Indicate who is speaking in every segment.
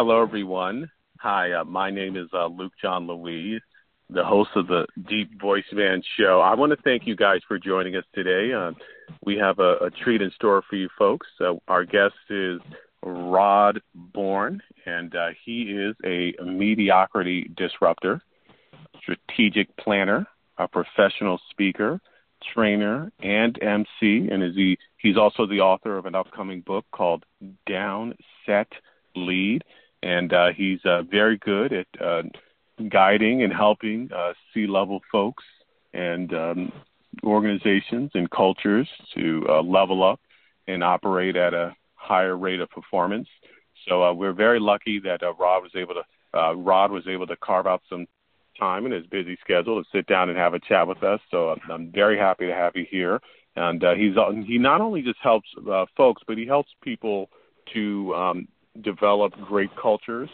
Speaker 1: Hello, everyone. Hi, uh, my name is uh, Luke John Louise, the host of the Deep Voice Man Show. I want to thank you guys for joining us today. Uh, we have a, a, treat in store for you folks. Our guest is Rod Bourn, and uh, he is a mediocrity disruptor, strategic planner, a professional speaker, trainer, and MC. And is he, he's also the author of an upcoming book called Down, Set, Lead. And uh, he's uh, very good at uh, guiding and helping uh, C level folks and um, organizations and cultures to uh, level up and operate at a higher rate of performance. So uh, we're very lucky that uh, Rod was able to uh, Rod was able to carve out some time in his busy schedule to sit down and have a chat with us. So I'm, I'm very happy to have you here. And uh, he's he not only just helps uh, folks, but he helps people to um, develop great cultures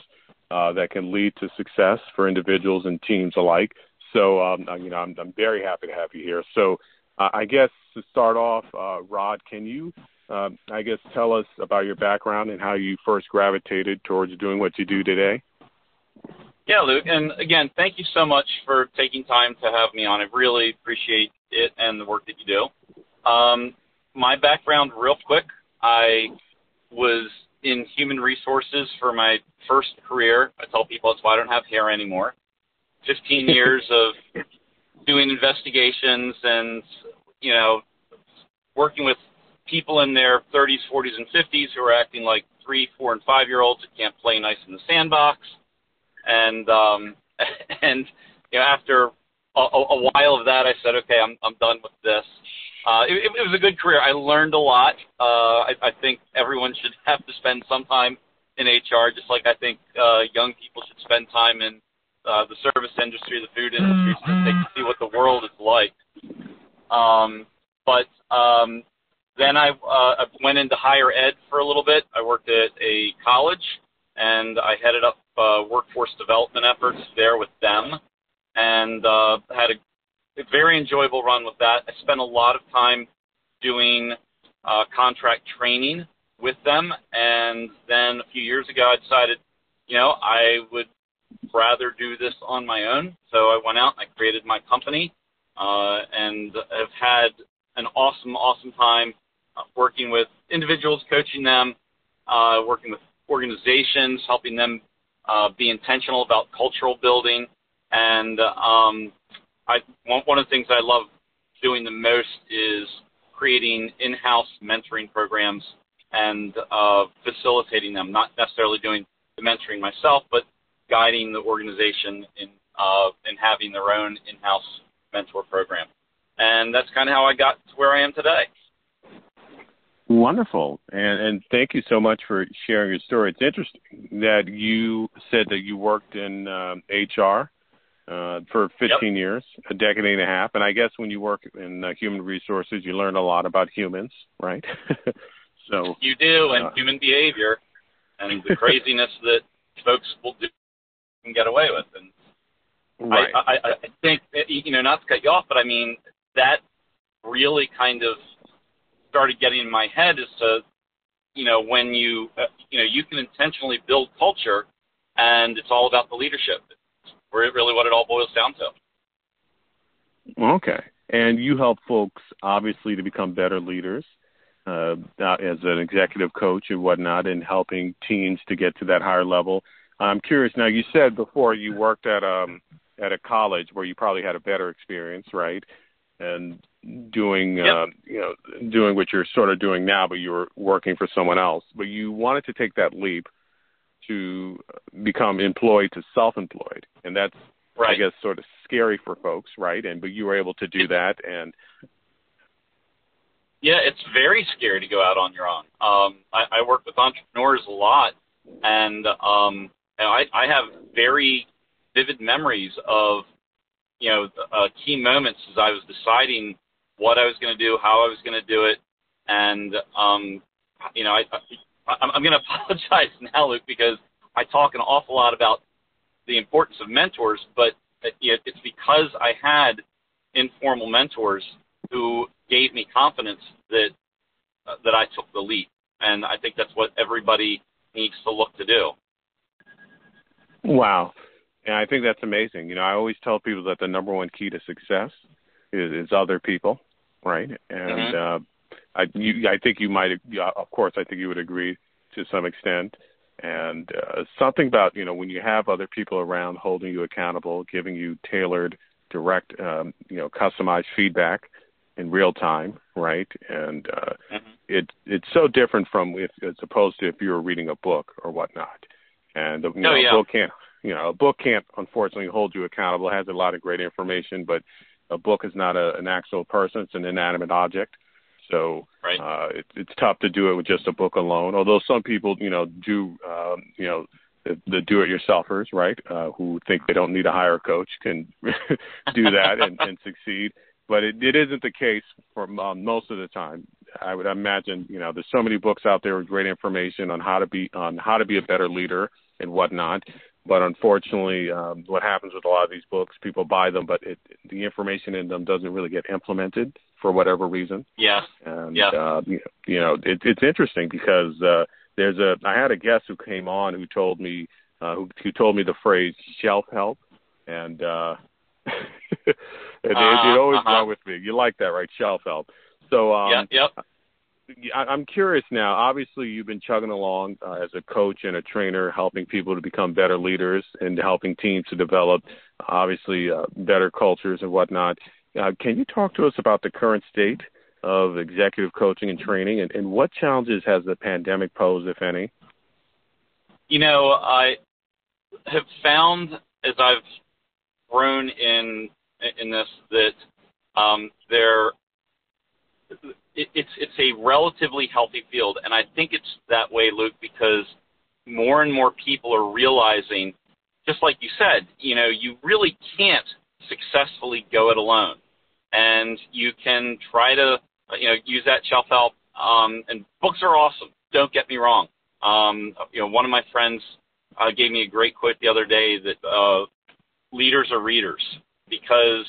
Speaker 1: uh, that can lead to success for individuals and teams alike. So um, you know I'm, I'm very happy to have you here. So uh, I guess to start off, uh, Rod, can you uh, I guess tell us about your background and how you first gravitated towards doing what you do today?
Speaker 2: Yeah, Luke, and again, thank you so much for taking time to have me on. I really appreciate it and the work that you do. Um, my background, real quick, I was in human resources for my first career. I tell people it's why I don't have hair anymore. 15 years of doing investigations and, you know, working with people in their 30s, 40s, and 50s who are acting like three, four, and five year olds that can't play nice in the sandbox. And, um, and, you know, after a, a while of that, I said, okay, I'm, I'm done with this. Uh, it, it was a good career. I learned a lot. Uh, I, I think everyone should have to spend some time in HR, just like I think uh, young people should spend time in uh, the service industry, the food industry, so they can see what the world is like. Um, but um, then I uh, went into higher ed for a little bit. I worked at a college, and I headed up uh, workforce development efforts there with them, and uh, had a a very enjoyable run with that. I spent a lot of time doing uh, contract training with them, and then a few years ago, I decided, you know, I would rather do this on my own. So I went out and I created my company, uh, and have had an awesome, awesome time uh, working with individuals, coaching them, uh, working with organizations, helping them uh, be intentional about cultural building, and um, I one, one of the things I love doing the most is creating in-house mentoring programs and uh, facilitating them. Not necessarily doing the mentoring myself, but guiding the organization in uh, in having their own in-house mentor program. And that's kind of how I got to where I am today.
Speaker 1: Wonderful, and and thank you so much for sharing your story. It's interesting that you said that you worked in uh, HR uh, for 15 yep. years, a decade and a half. And I guess when you work in uh, human resources, you learn a lot about humans, right? so
Speaker 2: you do, and uh, human behavior, and the craziness that folks will do and get away with. And right. I, I, I think you know, not to cut you off, but I mean that really kind of started getting in my head as to you know when you uh, you know you can intentionally build culture, and it's all about the leadership really what it all boils down to.
Speaker 1: Okay. And you help folks, obviously, to become better leaders uh, as an executive coach and whatnot, and helping teams to get to that higher level. I'm curious. Now, you said before you worked at um at a college where you probably had a better experience, right? And doing
Speaker 2: yep.
Speaker 1: uh, you know doing what you're sort of doing now, but you were working for someone else. But you wanted to take that leap to become employed to self-employed, and that's
Speaker 2: right.
Speaker 1: I guess sort of scary for folks, right? And but you were able to do that, and
Speaker 2: yeah, it's very scary to go out on your own. Um, I, I work with entrepreneurs a lot, and um, and I, I have very vivid memories of you know uh, key moments as I was deciding what I was going to do, how I was going to do it, and um, you know I, I'm, I'm going to apologize now, Luke, because I talk an awful lot about the importance of mentors, but it's because I had informal mentors who gave me confidence that uh, that I took the leap, and I think that's what everybody needs to look to do.
Speaker 1: Wow. And I think that's amazing. You know, I always tell people that the number one key to success is, is other people, right? And mm-hmm. uh, I, you, I think you might, of course, I think you would agree to some extent. And uh, something about you know when you have other people around holding you accountable, giving you tailored, direct, um, you know, customized feedback in real time, right? And uh, mm-hmm. it it's so different from if as opposed to if you were reading a book or whatnot. And you
Speaker 2: oh,
Speaker 1: know,
Speaker 2: yeah.
Speaker 1: a book can't you know a book can't unfortunately hold you accountable. It has a lot of great information, but a book is not a, an actual person; it's an inanimate object. So
Speaker 2: right.
Speaker 1: uh, it, it's tough to do it with just a book alone. Although some people, you know, do, um, you know, the, the do-it-yourselfers, right, uh, who think they don't need to hire a coach, can do that and, and succeed. But it, it isn't the case for um, most of the time. I would imagine, you know, there's so many books out there with great information on how to be on how to be a better leader and whatnot. But unfortunately, um, what happens with a lot of these books, people buy them, but it, the information in them doesn't really get implemented for whatever reason.
Speaker 2: Yeah.
Speaker 1: And,
Speaker 2: yeah.
Speaker 1: Uh, you know, it, it's interesting because uh, there's a. I had a guest who came on who told me uh, who, who told me the phrase shelf help, and uh, it, it, it always
Speaker 2: uh-huh.
Speaker 1: went with me. You like that, right? Shelf help. So um,
Speaker 2: yep, yep.
Speaker 1: I'm curious now. Obviously, you've been chugging along uh, as a coach and a trainer, helping people to become better leaders and helping teams to develop, obviously, uh, better cultures and whatnot. Uh, can you talk to us about the current state of executive coaching and training, and, and what challenges has the pandemic posed, if any?
Speaker 2: You know, I have found as I've grown in in this that um, there it, it's it's a relatively healthy field, and I think it's that way, Luke, because more and more people are realizing, just like you said, you know, you really can't successfully go it alone, and you can try to you know use that shelf help. Um, and books are awesome. Don't get me wrong. Um, you know, one of my friends uh, gave me a great quote the other day that uh, leaders are readers because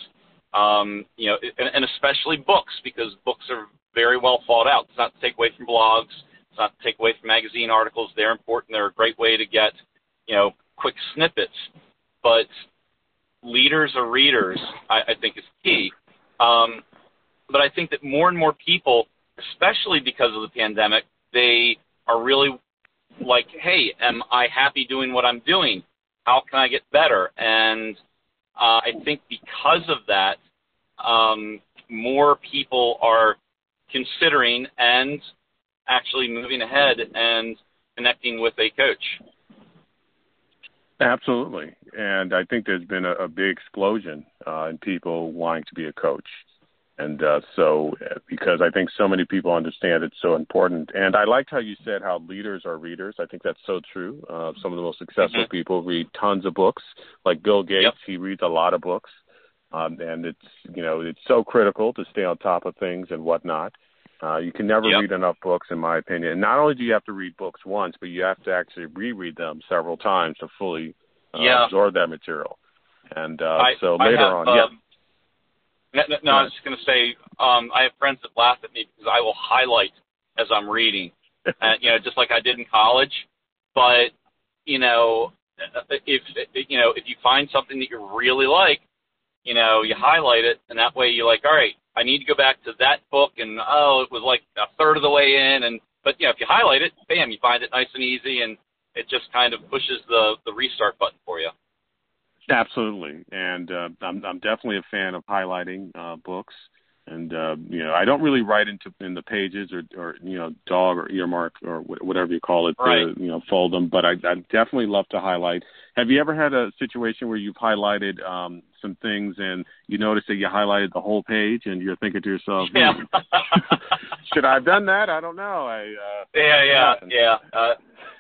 Speaker 2: um, you know, and, and especially books because books are very well thought out. It's not to take away from blogs. It's not to take away from magazine articles. They're important. They're a great way to get, you know, quick snippets. But leaders or readers, I, I think, is key. Um, but I think that more and more people, especially because of the pandemic, they are really like, hey, am I happy doing what I'm doing? How can I get better? And uh, I think because of that, um, more people are considering and actually moving ahead and connecting with a coach.
Speaker 1: Absolutely, and I think there's been a, a big explosion uh, in people wanting to be a coach, and uh, so uh, because I think so many people understand it's so important. And I liked how you said how leaders are readers. I think that's so true. Uh, some of the most successful mm-hmm. people read tons of books, like Bill Gates.
Speaker 2: Yep.
Speaker 1: He reads a lot of books. Um, and it's you know it's so critical to stay on top of things and whatnot. Uh, you can never
Speaker 2: yep.
Speaker 1: read enough books, in my opinion. And not only do you have to read books once, but you have to actually reread them several times to fully uh,
Speaker 2: yeah.
Speaker 1: absorb that material. And uh,
Speaker 2: I,
Speaker 1: so later
Speaker 2: have,
Speaker 1: on,
Speaker 2: um,
Speaker 1: yeah.
Speaker 2: No, no I was just going to say, um, I have friends that laugh at me because I will highlight as I'm reading, and you know, just like I did in college. But you know, if you know, if you find something that you really like, you know, you highlight it, and that way you're like, all right, I need to go back to that book, and oh, it was like a third of the way in, and but you know, if you highlight it, bam, you find it nice and easy, and it just kind of pushes the the restart button for you.
Speaker 1: Absolutely, and uh, I'm I'm definitely a fan of highlighting uh, books, and uh, you know, I don't really write into in the pages or or you know, dog or earmark or whatever you call it,
Speaker 2: right.
Speaker 1: to, you know, fold them. But I, I definitely love to highlight. Have you ever had a situation where you've highlighted um, some things and you notice that you highlighted the whole page and you're thinking to yourself,
Speaker 2: yeah.
Speaker 1: hmm, should I have done that? I don't know. I uh,
Speaker 2: yeah, yeah, yeah. Uh,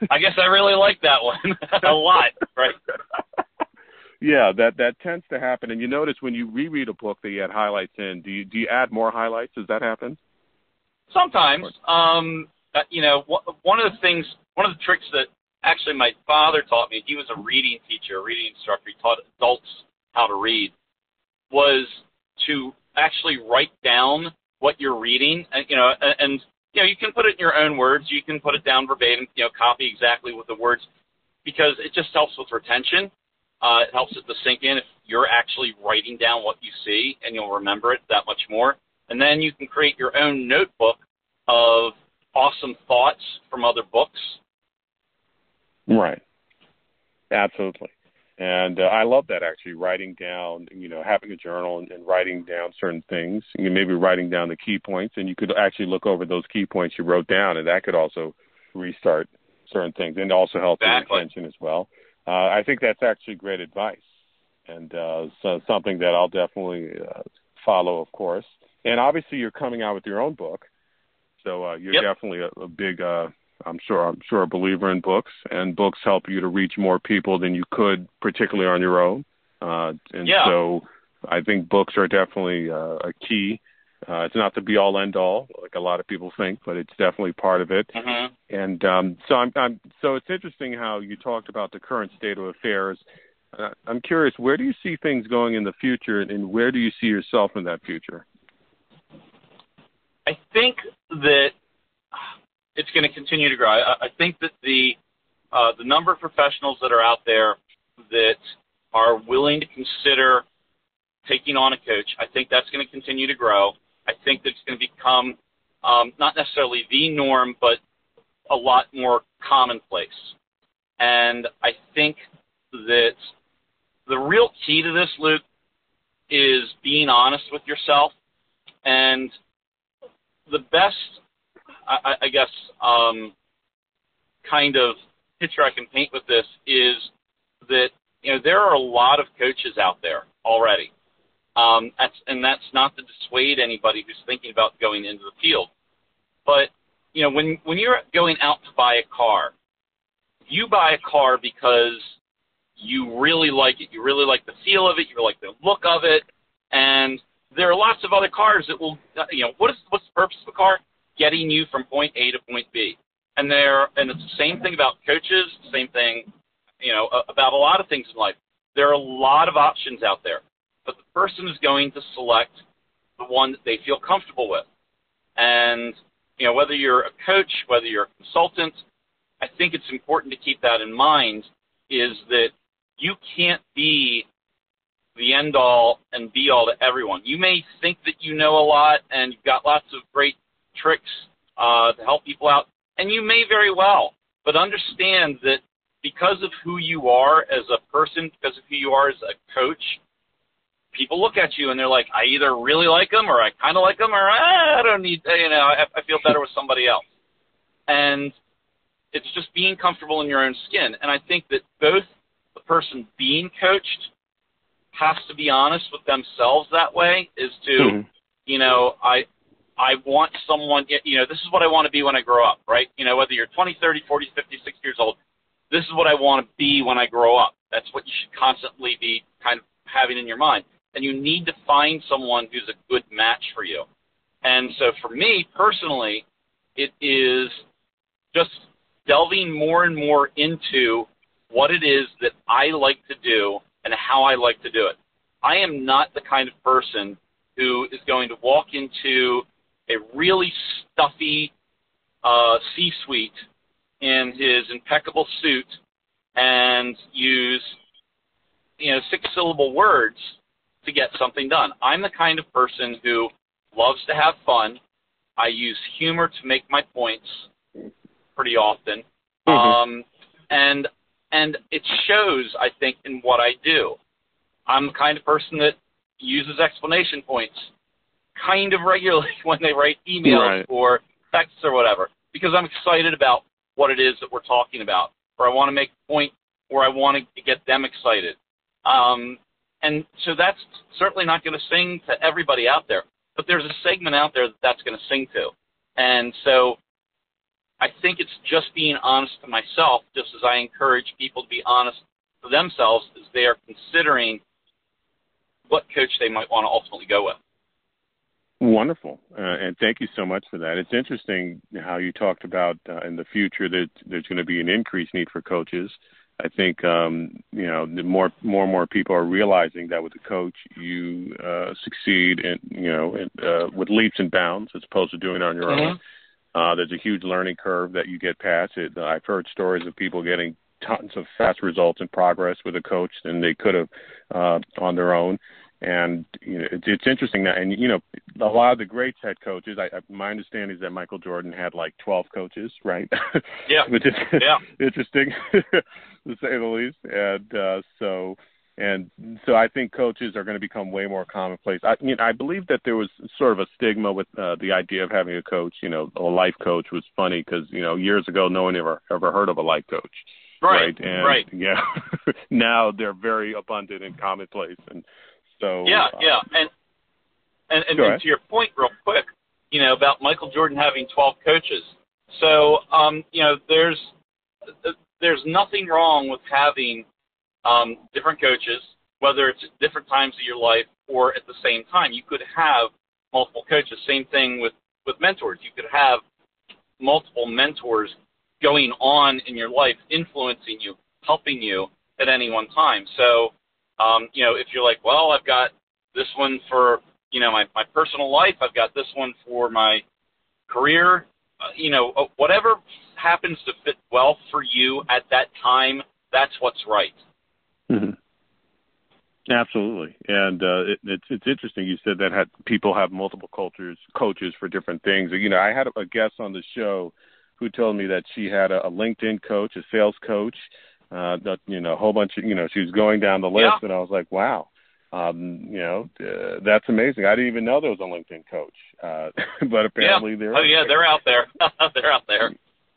Speaker 2: I guess I really like that one a lot, right?
Speaker 1: yeah, that that tends to happen. And you notice when you reread a book that you had highlights in, do you do you add more highlights? Does that happen?
Speaker 2: Sometimes, um, uh, you know, one of the things, one of the tricks that actually my father taught me. He was a reading teacher, a reading instructor. He taught adults how to read was to actually write down what you're reading, and, you know, and, you know you can put it in your own words, you can put it down verbatim, you know, copy exactly with the words, because it just helps with retention. Uh, it helps it to sink in if you're actually writing down what you see, and you'll remember it that much more. And then you can create your own notebook of awesome thoughts from other books.
Speaker 1: Right. Absolutely. And uh, I love that actually, writing down, you know, having a journal and, and writing down certain things. You know, maybe writing down the key points, and you could actually look over those key points you wrote down, and that could also restart certain things and also help
Speaker 2: exactly.
Speaker 1: retention as well. Uh, I think that's actually great advice, and uh, so something that I'll definitely uh, follow, of course. And obviously, you're coming out with your own book, so uh, you're
Speaker 2: yep.
Speaker 1: definitely a, a big uh, I'm sure I'm sure a believer in books, and books help you to reach more people than you could, particularly on your own. Uh, and
Speaker 2: yeah.
Speaker 1: so, I think books are definitely uh, a key. Uh, it's not the be all end all, like a lot of people think, but it's definitely part of it.
Speaker 2: Mm-hmm.
Speaker 1: And um, so, I'm, I'm so it's interesting how you talked about the current state of affairs. Uh, I'm curious, where do you see things going in the future, and where do you see yourself in that future?
Speaker 2: I think that it's going to continue to grow. I, I think that the uh, the number of professionals that are out there that are willing to consider taking on a coach, I think that's going to continue to grow. I think that it's going to become um, not necessarily the norm, but a lot more commonplace. And I think that the real key to this, Luke, is being honest with yourself. And the best I, I guess, um, kind of picture I can paint with this is that you know there are a lot of coaches out there already. Um, that's and that's not to dissuade anybody who's thinking about going into the field. But you know when when you're going out to buy a car, you buy a car because you really like it. You really like the feel of it. You like the look of it. And there are lots of other cars that will, you know, what is what's the purpose of a car? Getting you from point A to point B. And there, and it's the same thing about coaches. Same thing, you know, about a lot of things in life. There are a lot of options out there, but the person is going to select the one that they feel comfortable with. And you know, whether you're a coach, whether you're a consultant, I think it's important to keep that in mind. Is that you can't be the end all and be all to everyone. You may think that you know a lot and you've got lots of great tricks uh, to help people out, and you may very well. But understand that because of who you are as a person, because of who you are as a coach, people look at you and they're like, I either really like them or I kind of like them or ah, I don't need, you know, I, I feel better with somebody else. And it's just being comfortable in your own skin. And I think that both the person being coached has to be honest with themselves that way is to, mm-hmm. you know, I, I want someone, you know, this is what I want to be when I grow up, right? You know, whether you're 20, 30, 40, 50, 60 years old, this is what I want to be when I grow up. That's what you should constantly be kind of having in your mind. And you need to find someone who's a good match for you. And so for me personally, it is just delving more and more into what it is that I like to do and how I like to do it. I am not the kind of person who is going to walk into a really stuffy uh, C-suite in his impeccable suit and use you know six-syllable words to get something done. I'm the kind of person who loves to have fun. I use humor to make my points pretty often, mm-hmm. um, and and it shows I think in what I do. I'm the kind of person that uses explanation points kind of regularly when they write emails
Speaker 1: right.
Speaker 2: or texts or whatever because I'm excited about what it is that we're talking about, or I want to make a point where I want to get them excited. Um, and so that's certainly not going to sing to everybody out there, but there's a segment out there that that's going to sing to. And so I think it's just being honest to myself, just as I encourage people to be honest to themselves as they are considering what coach they might want to ultimately go with.
Speaker 1: Wonderful, uh, and thank you so much for that. It's interesting how you talked about uh, in the future that there's going to be an increased need for coaches. I think um, you know the more more and more people are realizing that with a coach you uh, succeed in you know in, uh, with leaps and bounds as opposed to doing it on your mm-hmm. own. Uh, there's a huge learning curve that you get past it. I've heard stories of people getting tons of fast results and progress with a coach than they could have uh, on their own. And you know, it's, it's interesting that, and you know, a lot of the greats had coaches. I, I my understanding is that Michael Jordan had like 12 coaches, right?
Speaker 2: Yeah.
Speaker 1: Which is
Speaker 2: yeah.
Speaker 1: interesting, to say the least. And uh, so, and so I think coaches are going to become way more commonplace. I you know, I believe that there was sort of a stigma with uh, the idea of having a coach. You know, a life coach was funny because you know years ago no one ever ever heard of a life coach.
Speaker 2: Right.
Speaker 1: Right. And,
Speaker 2: right.
Speaker 1: Yeah. now they're very abundant and commonplace, and so
Speaker 2: yeah,
Speaker 1: uh,
Speaker 2: yeah, and and, and, and to your point, real quick, you know about Michael Jordan having 12 coaches. So um, you know, there's there's nothing wrong with having um, different coaches, whether it's at different times of your life or at the same time. You could have multiple coaches. Same thing with with mentors. You could have multiple mentors going on in your life, influencing you, helping you at any one time. So, um, you know, if you're like, well, I've got this one for you know my my personal life, I've got this one for my career, uh, you know, uh, whatever happens to fit well for you at that time, that's what's right.
Speaker 1: hmm Absolutely, and uh, it, it's it's interesting. You said that had, people have multiple cultures, coaches for different things. You know, I had a guest on the show who told me that she had a, a LinkedIn coach, a sales coach, uh, that you know, a whole bunch of you know, she was going down the list,
Speaker 2: Yeah.
Speaker 1: and I was like, wow, um, you know, uh, that's amazing. I didn't even know there was a LinkedIn coach, uh, but apparently
Speaker 2: yeah.
Speaker 1: there.
Speaker 2: Oh yeah, they're out there. they're out there.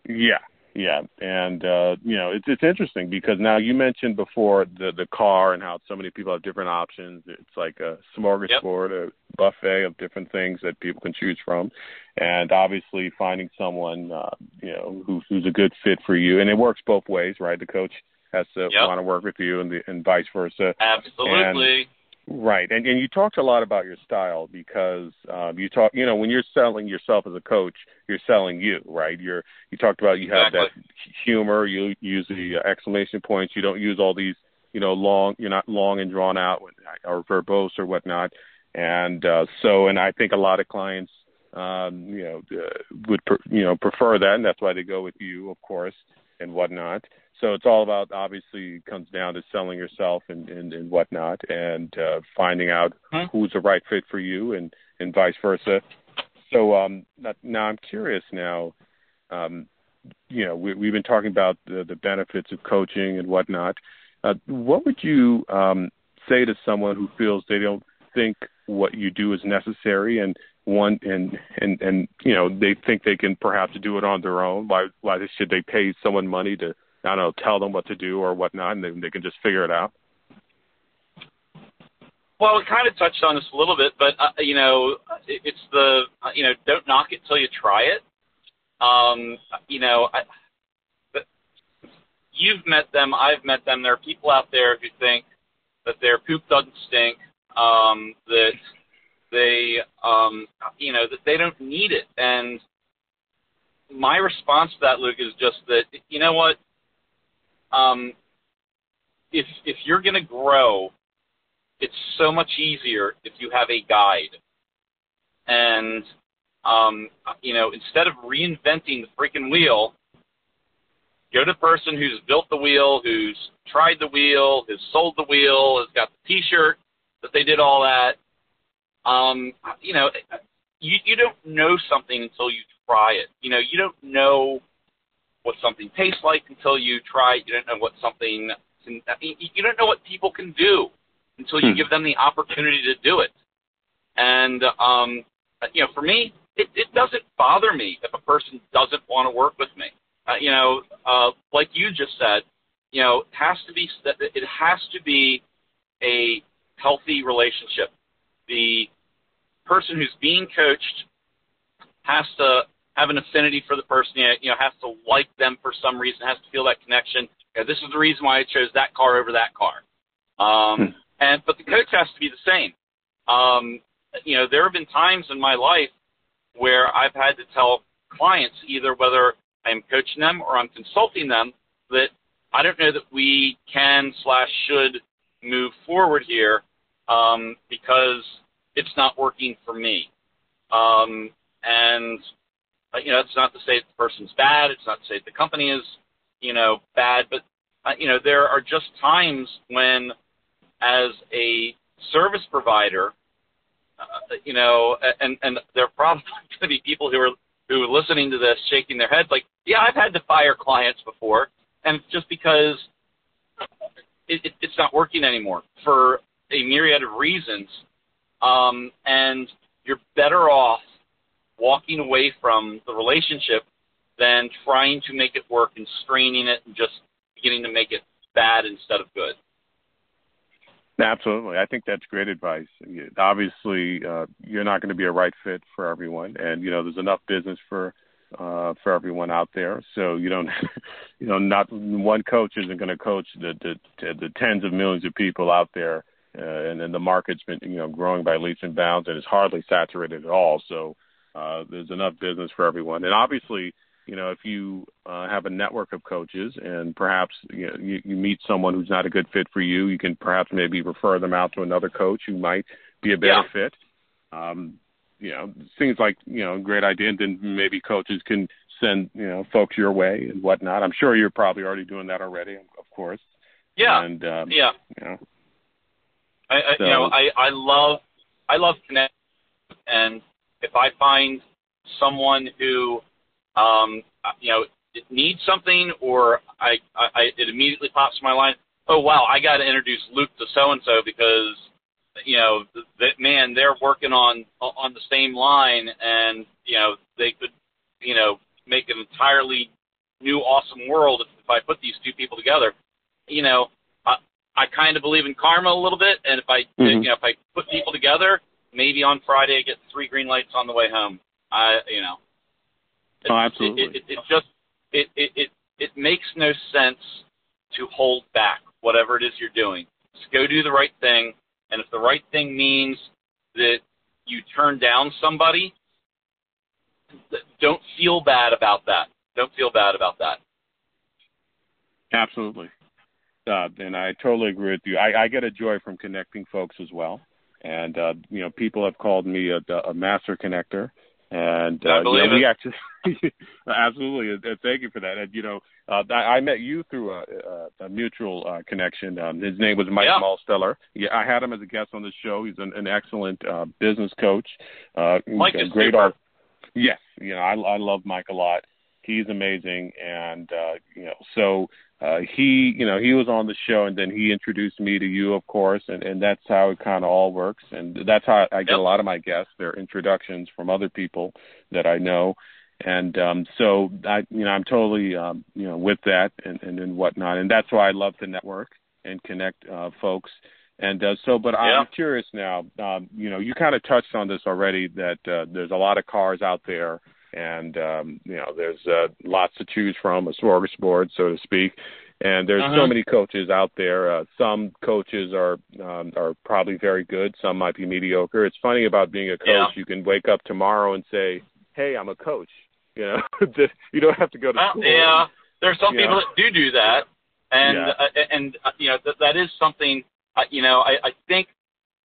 Speaker 1: Yeah, yeah, and uh, you know it's it's interesting because now you mentioned before the the car and how so many people have different options. It's like a smorgasbord, a buffet of different things that people can choose from, and obviously finding someone uh, you know who, who's a good fit for you, and it works both ways, right? The coach has to
Speaker 2: Yep.
Speaker 1: want to work with you, and the and vice versa.
Speaker 2: Absolutely.
Speaker 1: Right, and and you talked a lot about your style because um, you talk, you know, when you're selling yourself as a coach, you're selling you, right? You're you talked about you have
Speaker 2: Exactly.
Speaker 1: that humor, you use the exclamation points, you don't use all these, you know, long, you're not long and drawn out or verbose or whatnot, and uh, so, and I think a lot of clients, um, you know, uh, would pre- you know prefer that, and that's why they go with you, of course, and whatnot. So it's all about obviously comes down to selling yourself and and, and whatnot, and uh, finding out
Speaker 2: Hmm.
Speaker 1: who's the right fit for you, and and vice versa. So um, now- now I'm curious now. Um, you know, we, we've been talking about the, the benefits of coaching and whatnot. Uh, what would you um, say to someone who feels they don't think what you do is necessary and one and and and you know they think they can perhaps do it on their own? Why why should they pay someone money to I don't know tell them what to do or whatnot, and then they can just figure it out?
Speaker 2: Well, we kind of touched on this a little bit, but uh, you know, it, it's the uh, you know, don't knock it till you try it. Um, you know, I, you've met them, I've met them. There are people out there who think that their poop doesn't stink, um, that they, um, you know, that they don't need it. And my response to that, Luke, is just that you know what, um, if if you're going to grow it's so much easier if you have a guide. And um, you know, instead of reinventing the freaking wheel, go to the person who's built the wheel, who's tried the wheel, who's sold the wheel, has got the T-shirt that they did all that. Um, you know, you you don't know something until you try it. You know, you don't know what something tastes like until you try it. You don't know what something can, you don't know what people can do until you
Speaker 1: Hmm.
Speaker 2: give them the opportunity to do it. And um, you know, for me, it, it doesn't bother me if a person doesn't want to work with me. Uh, you know, uh, like you just said, you know, it has to be it has to be a healthy relationship. The person who's being coached has to have an affinity for the person. You know, has to like them for some reason. Has to feel that connection. You know, this is the reason why I chose that car over that car. Um,
Speaker 1: Hmm.
Speaker 2: and but the coach has to be the same. Um, you know, there have been times in my life where I've had to tell clients either whether I'm coaching them or I'm consulting them that I don't know that we can slash should move forward here um, because it's not working for me. Um, and uh, you know, it's not to say the person's bad. It's not to say the company is, you know, bad. But uh, you know, there are just times when, as a service provider, uh, you know, and and there are probably going to be people who are who are listening to this shaking their heads like, yeah, I've had to fire clients before, and it's just because it, it, it's not working anymore for a myriad of reasons, um, and you're better off walking away from the relationship than trying to make it work and straining it and just beginning to make it bad instead of good.
Speaker 1: Absolutely, I think that's great advice. Obviously, uh, you're not going to be a right fit for everyone, and you know there's enough business for uh, for everyone out there. So you don't, you know, not one coach isn't going to coach the, the the tens of millions of people out there, uh, and then the market's been you know growing by leaps and bounds, and it's hardly saturated at all. So uh, there's enough business for everyone, and obviously you know, if you uh, have a network of coaches and perhaps you, know, you, you meet someone who's not a good fit for you, you can perhaps maybe refer them out to another coach who might be a better yeah. fit. Um, you know, seems like you know, great idea. And then maybe coaches can send you know folks your way and whatnot. I'm sure you're probably already doing that already, of course.
Speaker 2: Yeah.
Speaker 1: And um,
Speaker 2: yeah.
Speaker 1: You know,
Speaker 2: I, I so, you know I I love I love connect and if I find someone who um, you know, needs something, or I, I, it immediately pops to my mind. Oh wow, I got to introduce Luke to so and so because you know that man they're working on on the same line, and you know they could you know make an entirely new awesome world if, if I put these two people together. You know, I, I kind of believe in karma a little bit, and if I mm-hmm. you know if I put people together, maybe on Friday I get three green lights on the way home. I you know
Speaker 1: Oh, absolutely.
Speaker 2: It, it, it just it, it it it makes no sense to hold back whatever it is you're doing. Just go do the right thing, and if the right thing means that you turn down somebody, don't feel bad about that. Don't feel bad about that.
Speaker 1: Absolutely. Uh, and I totally agree with you. I, I get a joy from connecting folks as well. And, uh, you know, people have called me a, a master connector. And uh,
Speaker 2: you
Speaker 1: know, we actually absolutely uh, thank you for that. And you know, uh, I, I met you through a, a, a mutual uh, connection. Um, his name was Mike
Speaker 2: yeah.
Speaker 1: Malsteller. Yeah, I had him as a guest on the show. He's an, an excellent uh, business coach. Uh,
Speaker 2: Mike is
Speaker 1: great
Speaker 2: super.
Speaker 1: art. Yes, you know, I, I love Mike a lot. He's amazing, and uh, you know, so uh, he, you know, he was on the show, and then he introduced me to you, of course, and and that's how it kind of all works, and that's how I get yep. a lot of my guests. Their introductions from other people that I know, and um, so I, you know, I'm totally, um, you know, with that and and, and whatnot, and that's why I love to network and connect uh, folks. And uh, so, but
Speaker 2: yeah.
Speaker 1: I'm curious now. Um, you know, you kind of touched on this already that uh, there's a lot of cars out there and um, you know there's uh, lots to choose from, a smorgasbord, so to speak. And there's
Speaker 2: uh-huh.
Speaker 1: so many coaches out there. Uh, some coaches are um, are probably very good. Some might be mediocre. It's funny about being a coach.
Speaker 2: Yeah.
Speaker 1: You can wake up tomorrow and say, "Hey, I'm a coach." You know, you don't have to go to
Speaker 2: well,
Speaker 1: school.
Speaker 2: Yeah, there are some
Speaker 1: you
Speaker 2: people
Speaker 1: know?
Speaker 2: that do do that, and
Speaker 1: Yeah.
Speaker 2: uh, and uh, you know that that is something. Uh, you know, I, I think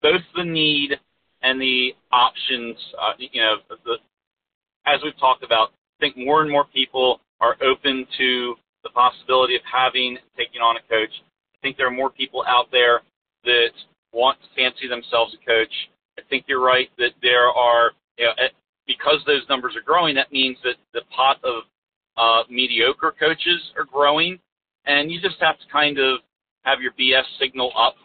Speaker 2: both the need and the options. Uh, you know, the, as we've talked about, I think more and more people are open to the possibility of having taking on a coach. I think there are more people out there that want to fancy themselves a coach. I think you're right that there are, you know, because those numbers are growing, that means that the pot of uh, mediocre coaches are growing, and you just have to kind of have your BS signal up,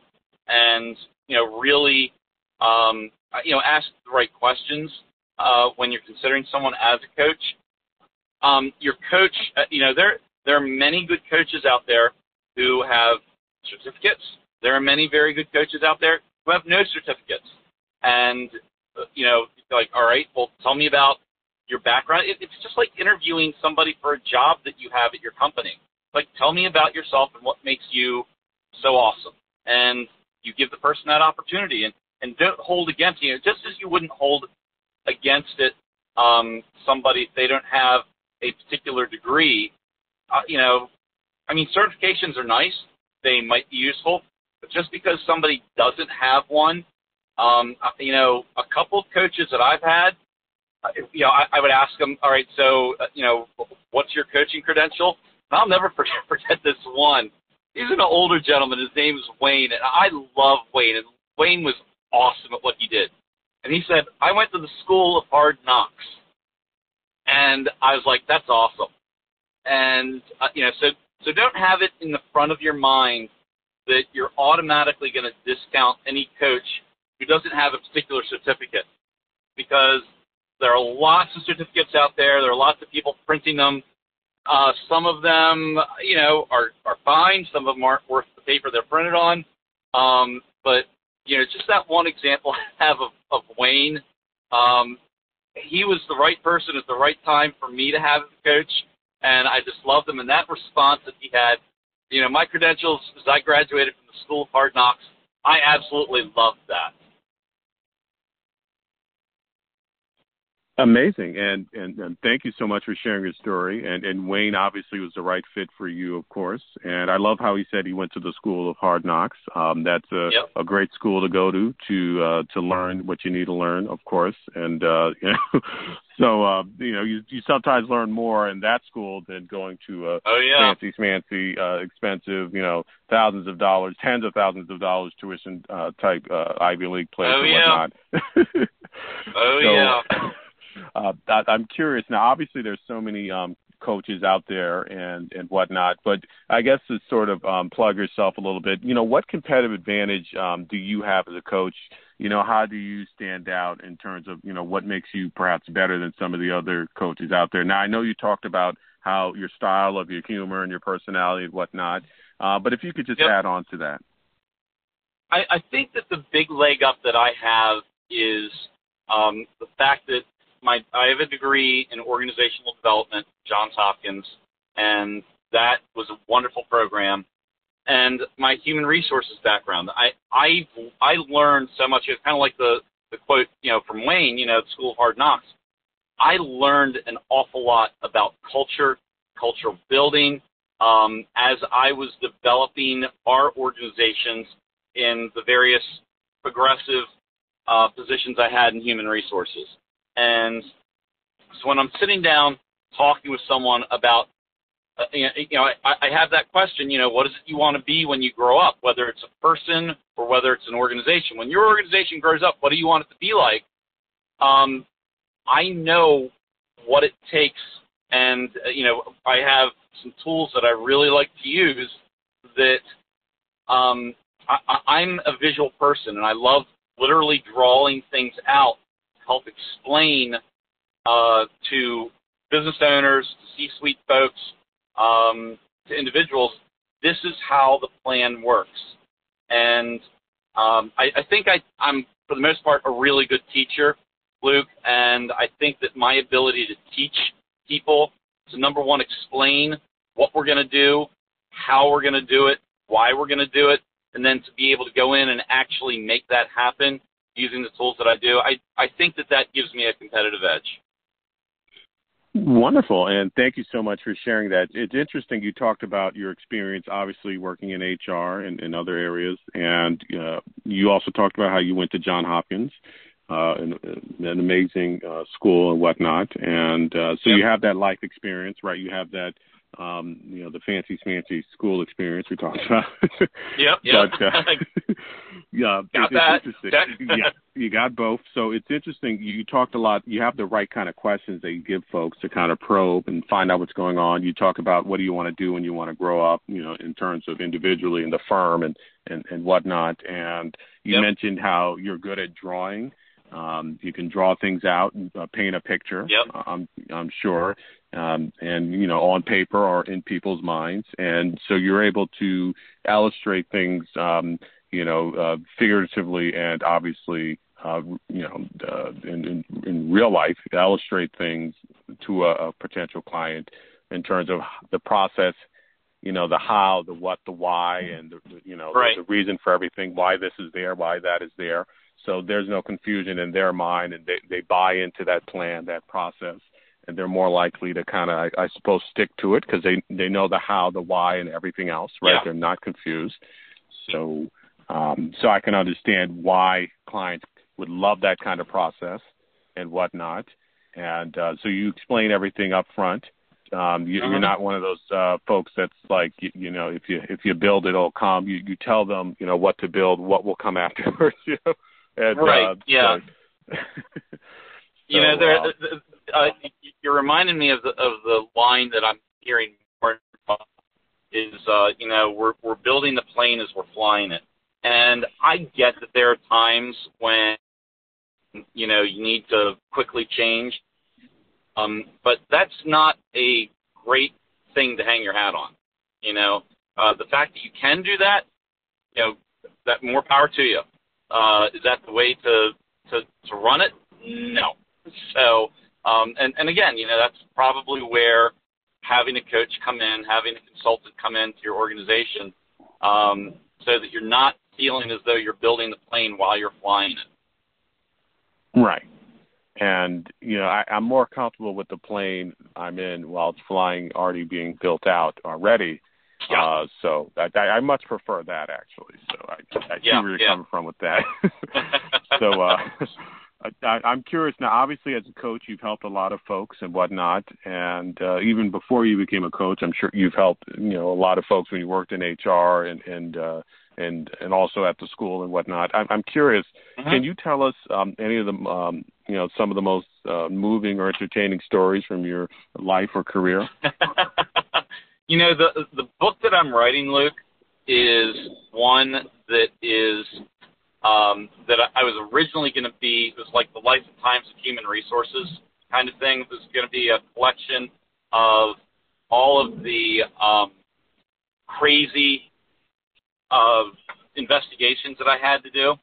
Speaker 2: and you know really, um, you know, ask the right questions uh, when you're considering someone as a coach. Um, your coach, uh, you know, there there are many good coaches out there who have certificates. There are many very good coaches out there who have no certificates. And uh, you know, like, all right, well, tell me about your background. It, it's just like interviewing somebody for a job that you have at your company. Like, tell me about yourself and what makes you so awesome. And you give the person that opportunity, and and don't hold against you. Know, just as you wouldn't hold against it um, somebody if they don't have a particular degree. Uh, you know, I mean, certifications are nice; they might be useful, but just because somebody doesn't have one, um, uh, you know, a couple of coaches that I've had, uh, you know, I, I would ask them, all right, so uh, you know, what's your coaching credential? And I'll never forget, forget this one. he's an older gentleman. His name is Wayne, and I love Wayne. And Wayne was awesome at what he did. And he said, I went to the school of hard knocks. And I was like, that's awesome. And, uh, you know, so, so don't have it in the front of your mind that you're automatically going to discount any coach who doesn't have a particular certificate because there are lots of certificates out there. There are lots of people printing them. Uh, some of them, you know, are, are fine. Some of them aren't worth the paper they're printed on. Um, but, you know, just that one example I have of, of Wayne, um, he was the right person at the right time for me to have as a coach. And I just loved him. And that response that he had, you know, my credentials as I graduated from the School of Hard Knocks, I absolutely loved that.
Speaker 1: Amazing, and, and and thank you so much for sharing your story. And and Wayne obviously was the right fit for you, of course. And I love how he said he went to the School of Hard Knocks. Um, that's a
Speaker 2: yep.
Speaker 1: a great school to go to to uh, to learn what you need to learn, of course. And uh, you know, so uh, you know, you you sometimes learn more in that school than going to a
Speaker 2: oh, yeah.
Speaker 1: fancy, fancy, uh, expensive, you know, thousands of dollars, tens of thousands of dollars tuition uh, type uh, Ivy League place
Speaker 2: oh,
Speaker 1: or
Speaker 2: yeah.
Speaker 1: whatnot.
Speaker 2: oh
Speaker 1: so,
Speaker 2: yeah.
Speaker 1: uh, I, I'm curious now. Obviously, there's so many um, coaches out there and and whatnot, but I guess to sort of um, plug yourself a little bit, you know, what competitive advantage um, do you have as a coach? You know, how do you stand out in terms of you know what makes you perhaps better than some of the other coaches out there? Now, I know you talked about how your style of your humor and your personality and whatnot, uh, but if you could just
Speaker 2: yep.
Speaker 1: add on to that.
Speaker 2: I, I think that the big leg up that I have is um, the fact that my I have a degree in organizational development, Johns Hopkins, and that was a wonderful program. And my human resources background, I I I learned so much. It's kind of like the the quote, you know, from Wayne, you know, the School of Hard Knocks. I learned an awful lot about culture, cultural building, um, as I was developing our organizations in the various progressive uh, positions I had in human resources. And so when I'm sitting down talking with someone about, uh, you know, I, I have that question, you know, what is it you want to be when you grow up, whether it's a person or whether it's an organization. When your organization grows up, what do you want it to be like? Um, I know what it takes, and uh, you know, I have some tools that I really like to use. That um, I, I'm a visual person, and I love literally drawing things out help explain uh, to business owners, to C-suite folks, um, to individuals, this is how the plan works. And um, I, I think I, I'm, for the most part, a really good teacher, Luke, and I think that my ability to teach people to number one, explain what we're going to do, how we're going to do it, why we're going to do it, and then to be able to go in and actually make that happen using the tools that I do, I, I think that that gives me a competitive edge.
Speaker 1: Wonderful, and thank you so much for sharing that. It's interesting you talked about your experience, obviously working in HR and in other areas, and uh, you also talked about how you went to John Hopkins, uh, an, an amazing uh, school and whatnot. And uh, so
Speaker 2: yep.
Speaker 1: you have that life experience, right? You have that um, you know, the fancy, fancy school experience we talked about.
Speaker 2: yep, yep.
Speaker 1: But, uh, yeah,
Speaker 2: got
Speaker 1: it,
Speaker 2: that.
Speaker 1: interesting. yeah, you got both. So it's interesting. You talked a lot. You have the right kind of questions that you give folks to kind of probe and find out what's going on. You talk about what do you want to do when you want to grow up, you know, in terms of individually in the firm and and and whatnot. And you
Speaker 2: yep.
Speaker 1: mentioned how you're good at drawing. Um, you can draw things out and uh, paint a picture.
Speaker 2: Yep.
Speaker 1: I'm I'm sure um, and you know on paper or in people's minds, and so you're able to illustrate things, um, you know, uh, figuratively and obviously, uh, you know, uh, in, in, in real life, illustrate things to a, a potential client in terms of the process, you know, the how, the what, the why, and the, you know,
Speaker 2: right.
Speaker 1: the, the reason for everything, why this is there, why that is there. So there's no confusion in their mind, and they, they buy into that plan, that process and they're more likely to kind of, I, I suppose, stick to it because they they know the how, the why, and everything else, right?
Speaker 2: Yeah.
Speaker 1: They're not confused. So, um, so I can understand why clients would love that kind of process and whatnot. And uh, so you explain everything up front. Um, you, mm-hmm. You're not one of those uh, folks that's like, you, you know, if you if you build it, it'll come. You you tell them, you know, what to build, what will come afterwards. You know, and,
Speaker 2: right?
Speaker 1: Uh,
Speaker 2: yeah.
Speaker 1: So,
Speaker 2: you know, there. Uh, uh, you're reminding me of the of the line that I'm hearing more is, uh, you know, we're we're building the plane as we're flying it, and I get that there are times when, you know, you need to quickly change um, but that's not a great thing to hang your hat on. You know, uh, the fact that you can do that, you know, that more power to you. Uh, is that the way to, to, to run it? No. So, um, and, and again, you know, that's probably where having a coach come in, having a consultant come into your organization, um, so that you're not feeling as though you're building the plane while you're flying it.
Speaker 1: Right and you know I, I'm more comfortable with the plane I'm in while it's flying already being built out already.
Speaker 2: Yeah.
Speaker 1: Uh, so I, I, I much prefer that actually. So I, I
Speaker 2: yeah,
Speaker 1: see where you're
Speaker 2: yeah.
Speaker 1: coming from with that. so uh, I, I'm curious now. Obviously, as a coach, you've helped a lot of folks and whatnot, and uh, even before you became a coach, I'm sure you've helped you know a lot of folks when you worked in HR and and uh, and and also at the school and whatnot. I'm, I'm curious.
Speaker 2: Mm-hmm.
Speaker 1: Can you tell us um, any of the um, you know some of the most uh, moving or entertaining stories from your life or career?
Speaker 2: you know the the book that I'm writing, Luke, is one that is um, that I, was originally going to be. It was like the life and times of human resources kind of thing. It was going to be a collection of all of the um, crazy of investigations that I had to do,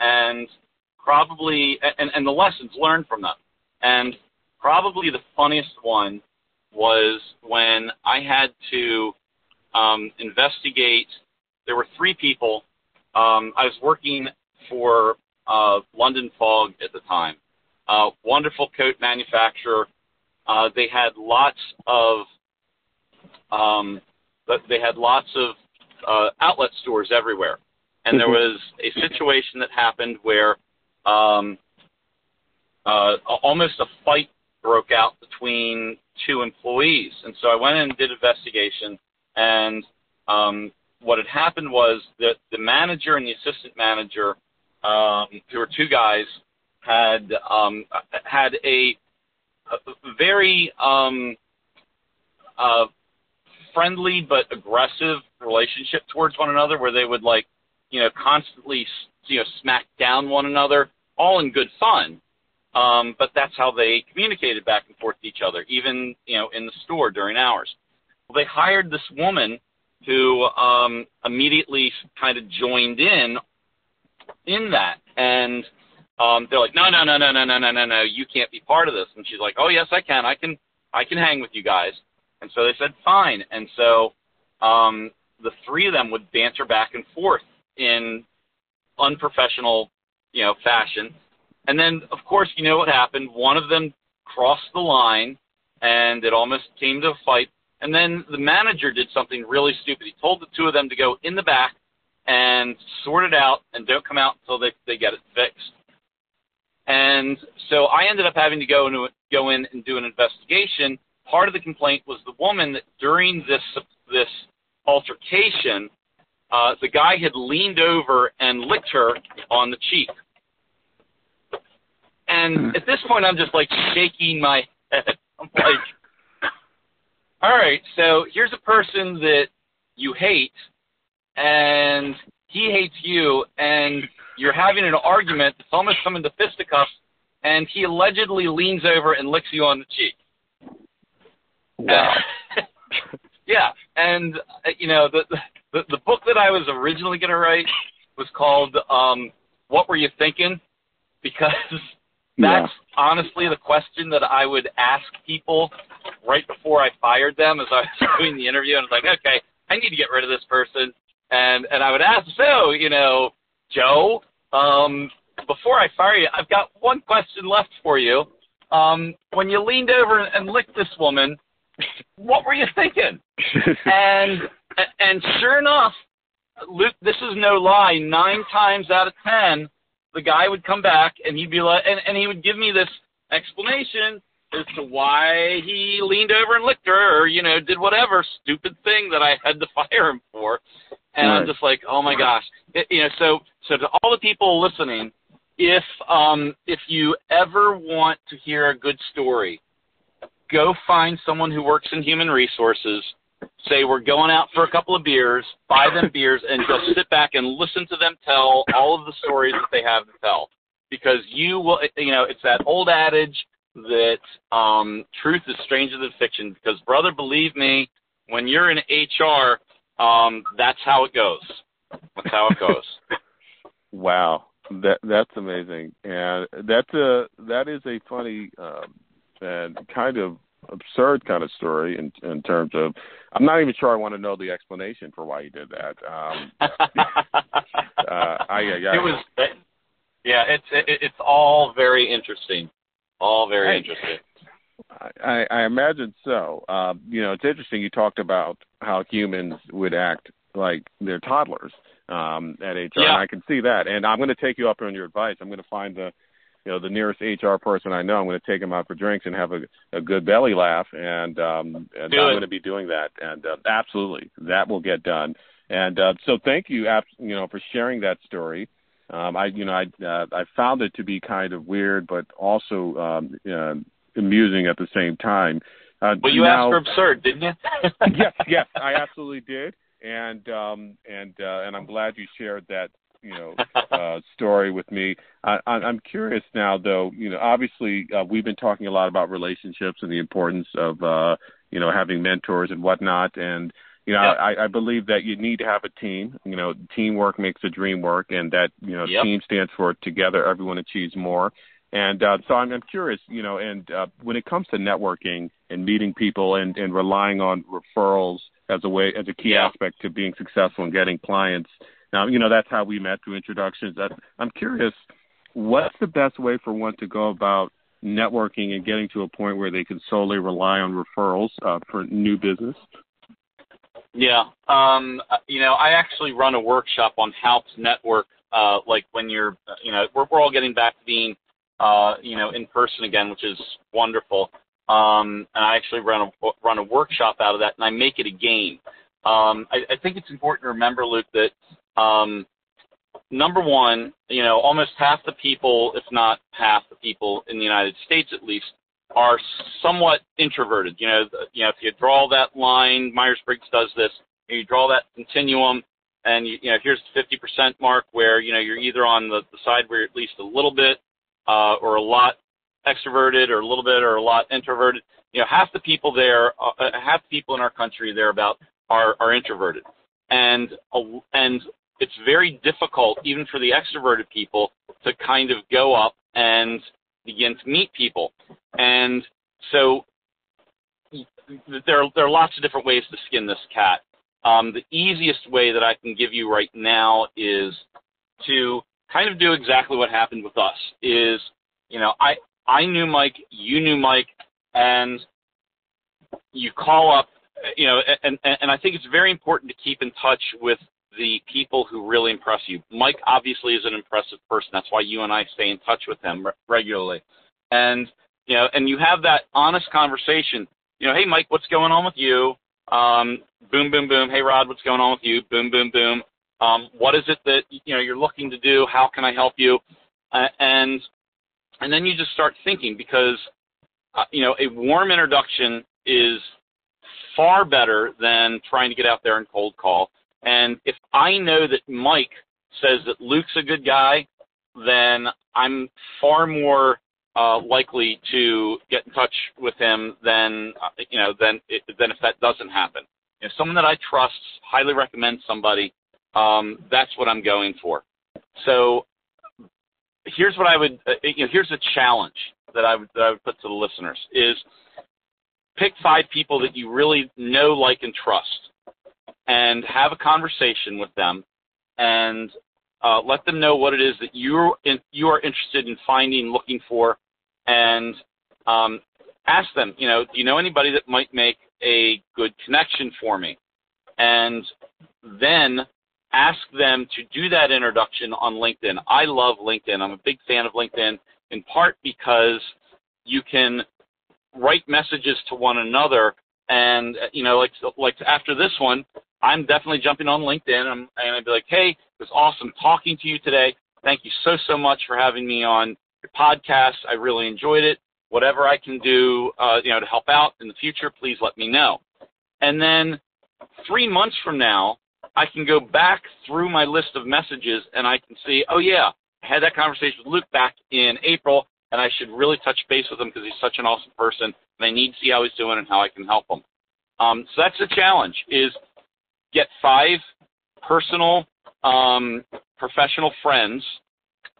Speaker 2: and probably and, and the lessons learned from them. And probably the funniest one was when I had to um, investigate. There were three people. Um, I was working for uh, London Fog at the time. Uh, wonderful coat manufacturer. Uh, they had lots of um, they had lots of uh, outlet stores everywhere, and there mm-hmm. was a situation that happened where um, uh, almost a fight broke out between two employees, and so I went in and did investigation, and um, what had happened was that the manager and the assistant manager, um, who were two guys, had um, had a, a very um, uh, friendly but aggressive relationship towards one another where they would like, you know, constantly, you know, smack down one another, all in good fun. Um, but that's how they communicated back and forth to each other, even, you know, in the store during hours. Well, they hired this woman who um, immediately kind of joined in in that. And um, they're like, no, no, no, no, no, no, no, no, no, you can't be part of this. And she's like, oh, yes, I can. I can, I can hang with you guys. And so they said, fine. And so um, the three of them would banter back and forth in unprofessional, you know, fashion. And then, of course, you know what happened. One of them crossed the line, and it almost came to a fight. And then the manager did something really stupid. He told the two of them to go in the back and sort it out, and don't come out until they they get it fixed. And so I ended up having to go and go in and do an investigation part of the complaint was the woman that during this this altercation, uh, the guy had leaned over and licked her on the cheek. And hmm. at this point, I'm just like shaking my head. I'm like, all right, so here's a person that you hate, and he hates you, and you're having an argument that's almost coming to fisticuffs, and he allegedly leans over and licks you on the cheek.
Speaker 1: Wow.
Speaker 2: yeah, and uh, you know the, the the book that I was originally going to write was called um, "What Were You Thinking?" because that's yeah. honestly the question that I would ask people right before I fired them as I was doing the interview, and I was like, okay, I need to get rid of this person, and and I would ask, so you know, Joe, um, before I fire you, I've got one question left for you. Um, when you leaned over and licked this woman, what were you thinking? and and sure enough, Luke, this is no lie. Nine times out of ten, the guy would come back and he'd be like, and, and he would give me this explanation as to why he leaned over and licked her, or you know, did whatever stupid thing that I had to fire him for. And right. I'm just like, oh my gosh, it, you know. So, so to all the people listening, if um, if you ever want to hear a good story, go find someone who works in human resources. Say we're going out for a couple of beers, buy them beers, and just sit back and listen to them tell all of the stories that they have to tell. Because you will, you know, it's that old adage that um, truth is stranger than fiction. Because brother, believe me, when you're in HR, um, that's how it goes. That's how it goes.
Speaker 1: wow, that that's amazing, and that's a that is a funny um, and kind of absurd kind of story in in terms of I'm not even sure I want to know the explanation for why he did that. Um, uh, I, I,
Speaker 2: it was yeah, it's it, it's all very interesting, all very interesting.
Speaker 1: I, I imagine so. Uh, you know, it's interesting. You talked about how humans would act like they're toddlers um, at HR,
Speaker 2: yeah.
Speaker 1: and I can see that. And I'm going to take you up on your advice. I'm going to find the you know the nearest HR person I know. I'm going to take them out for drinks and have a, a good belly laugh, and um, and
Speaker 2: Do
Speaker 1: I'm
Speaker 2: it.
Speaker 1: going to be doing that. And uh, absolutely, that will get done. And uh, so, thank you, you know, for sharing that story. Um, I, you know, I uh, I found it to be kind of weird, but also um, uh, amusing at the same time. Uh,
Speaker 2: well, you
Speaker 1: now,
Speaker 2: asked for absurd, didn't you?
Speaker 1: yes, yes, I absolutely did, and um, and uh, and I'm glad you shared that you know uh, story with me. I, I'm curious now, though. You know, obviously, uh, we've been talking a lot about relationships and the importance of uh, you know having mentors and whatnot, and you know,
Speaker 2: yep.
Speaker 1: I, I believe that you need to have a team. You know, teamwork makes the dream work, and that you know,
Speaker 2: yep.
Speaker 1: team stands for together. Everyone achieves more. And uh, so I'm, I'm curious, you know, and uh, when it comes to networking and meeting people and, and relying on referrals as a way as a key
Speaker 2: yeah.
Speaker 1: aspect to being successful and getting clients. Now, you know, that's how we met through introductions. That I'm curious, what's the best way for one to go about networking and getting to a point where they can solely rely on referrals uh, for new business?
Speaker 2: Yeah, um, you know, I actually run a workshop on how to network. Uh, like when you're, you know, we're, we're all getting back to being, uh, you know, in person again, which is wonderful. Um, and I actually run a run a workshop out of that, and I make it a game. Um, I, I think it's important to remember, Luke, that um, number one, you know, almost half the people, if not half the people in the United States at least, are somewhat introverted. You know, you know, if you draw that line, Myers Briggs does this. You draw that continuum, and you, you know, here's the 50% mark where you know you're either on the, the side where you're at least a little bit uh, or a lot extroverted, or a little bit or a lot introverted. You know, half the people there, uh, half the people in our country thereabout are are introverted, and uh, and it's very difficult even for the extroverted people to kind of go up and begin to meet people. And so there are, there are lots of different ways to skin this cat. Um, the easiest way that I can give you right now is to kind of do exactly what happened with us. Is you know I I knew Mike, you knew Mike, and you call up. You know, and and I think it's very important to keep in touch with the people who really impress you. Mike obviously is an impressive person. That's why you and I stay in touch with him regularly. And you know, and you have that honest conversation. You know, hey Mike, what's going on with you? Um, boom, boom, boom. Hey Rod, what's going on with you? Boom, boom, boom. Um, what is it that you know you're looking to do? How can I help you? Uh, and and then you just start thinking because uh, you know a warm introduction is far better than trying to get out there and cold call. And if I know that Mike says that Luke's a good guy, then I'm far more uh, likely to get in touch with him than uh, you know than than if that doesn't happen. If someone that I trust, highly recommends somebody, um, that's what I'm going for. So here's what I would uh, you know here's a challenge that I would that I would put to the listeners is pick five people that you really know, like, and trust and have a conversation with them and uh, let them know what it is that you're in, you are interested in finding, looking for, and um, ask them, you know, do you know anybody that might make a good connection for me? And then ask them to do that introduction on LinkedIn. I love LinkedIn. I'm a big fan of LinkedIn in part because you can write messages to one another. And you know, like like after this one, I'm definitely jumping on LinkedIn and, and I'd be like, hey, it was awesome talking to you today. Thank you so so much for having me on your podcast. I really enjoyed it. Whatever I can do, uh, you know, to help out in the future, please let me know. And then three months from now, I can go back through my list of messages and I can see, oh yeah, I had that conversation with Luke back in April, and I should really touch base with him because he's such an awesome person, and I need to see how he's doing and how I can help him. Um, so that's the challenge: is get five personal, um, professional friends,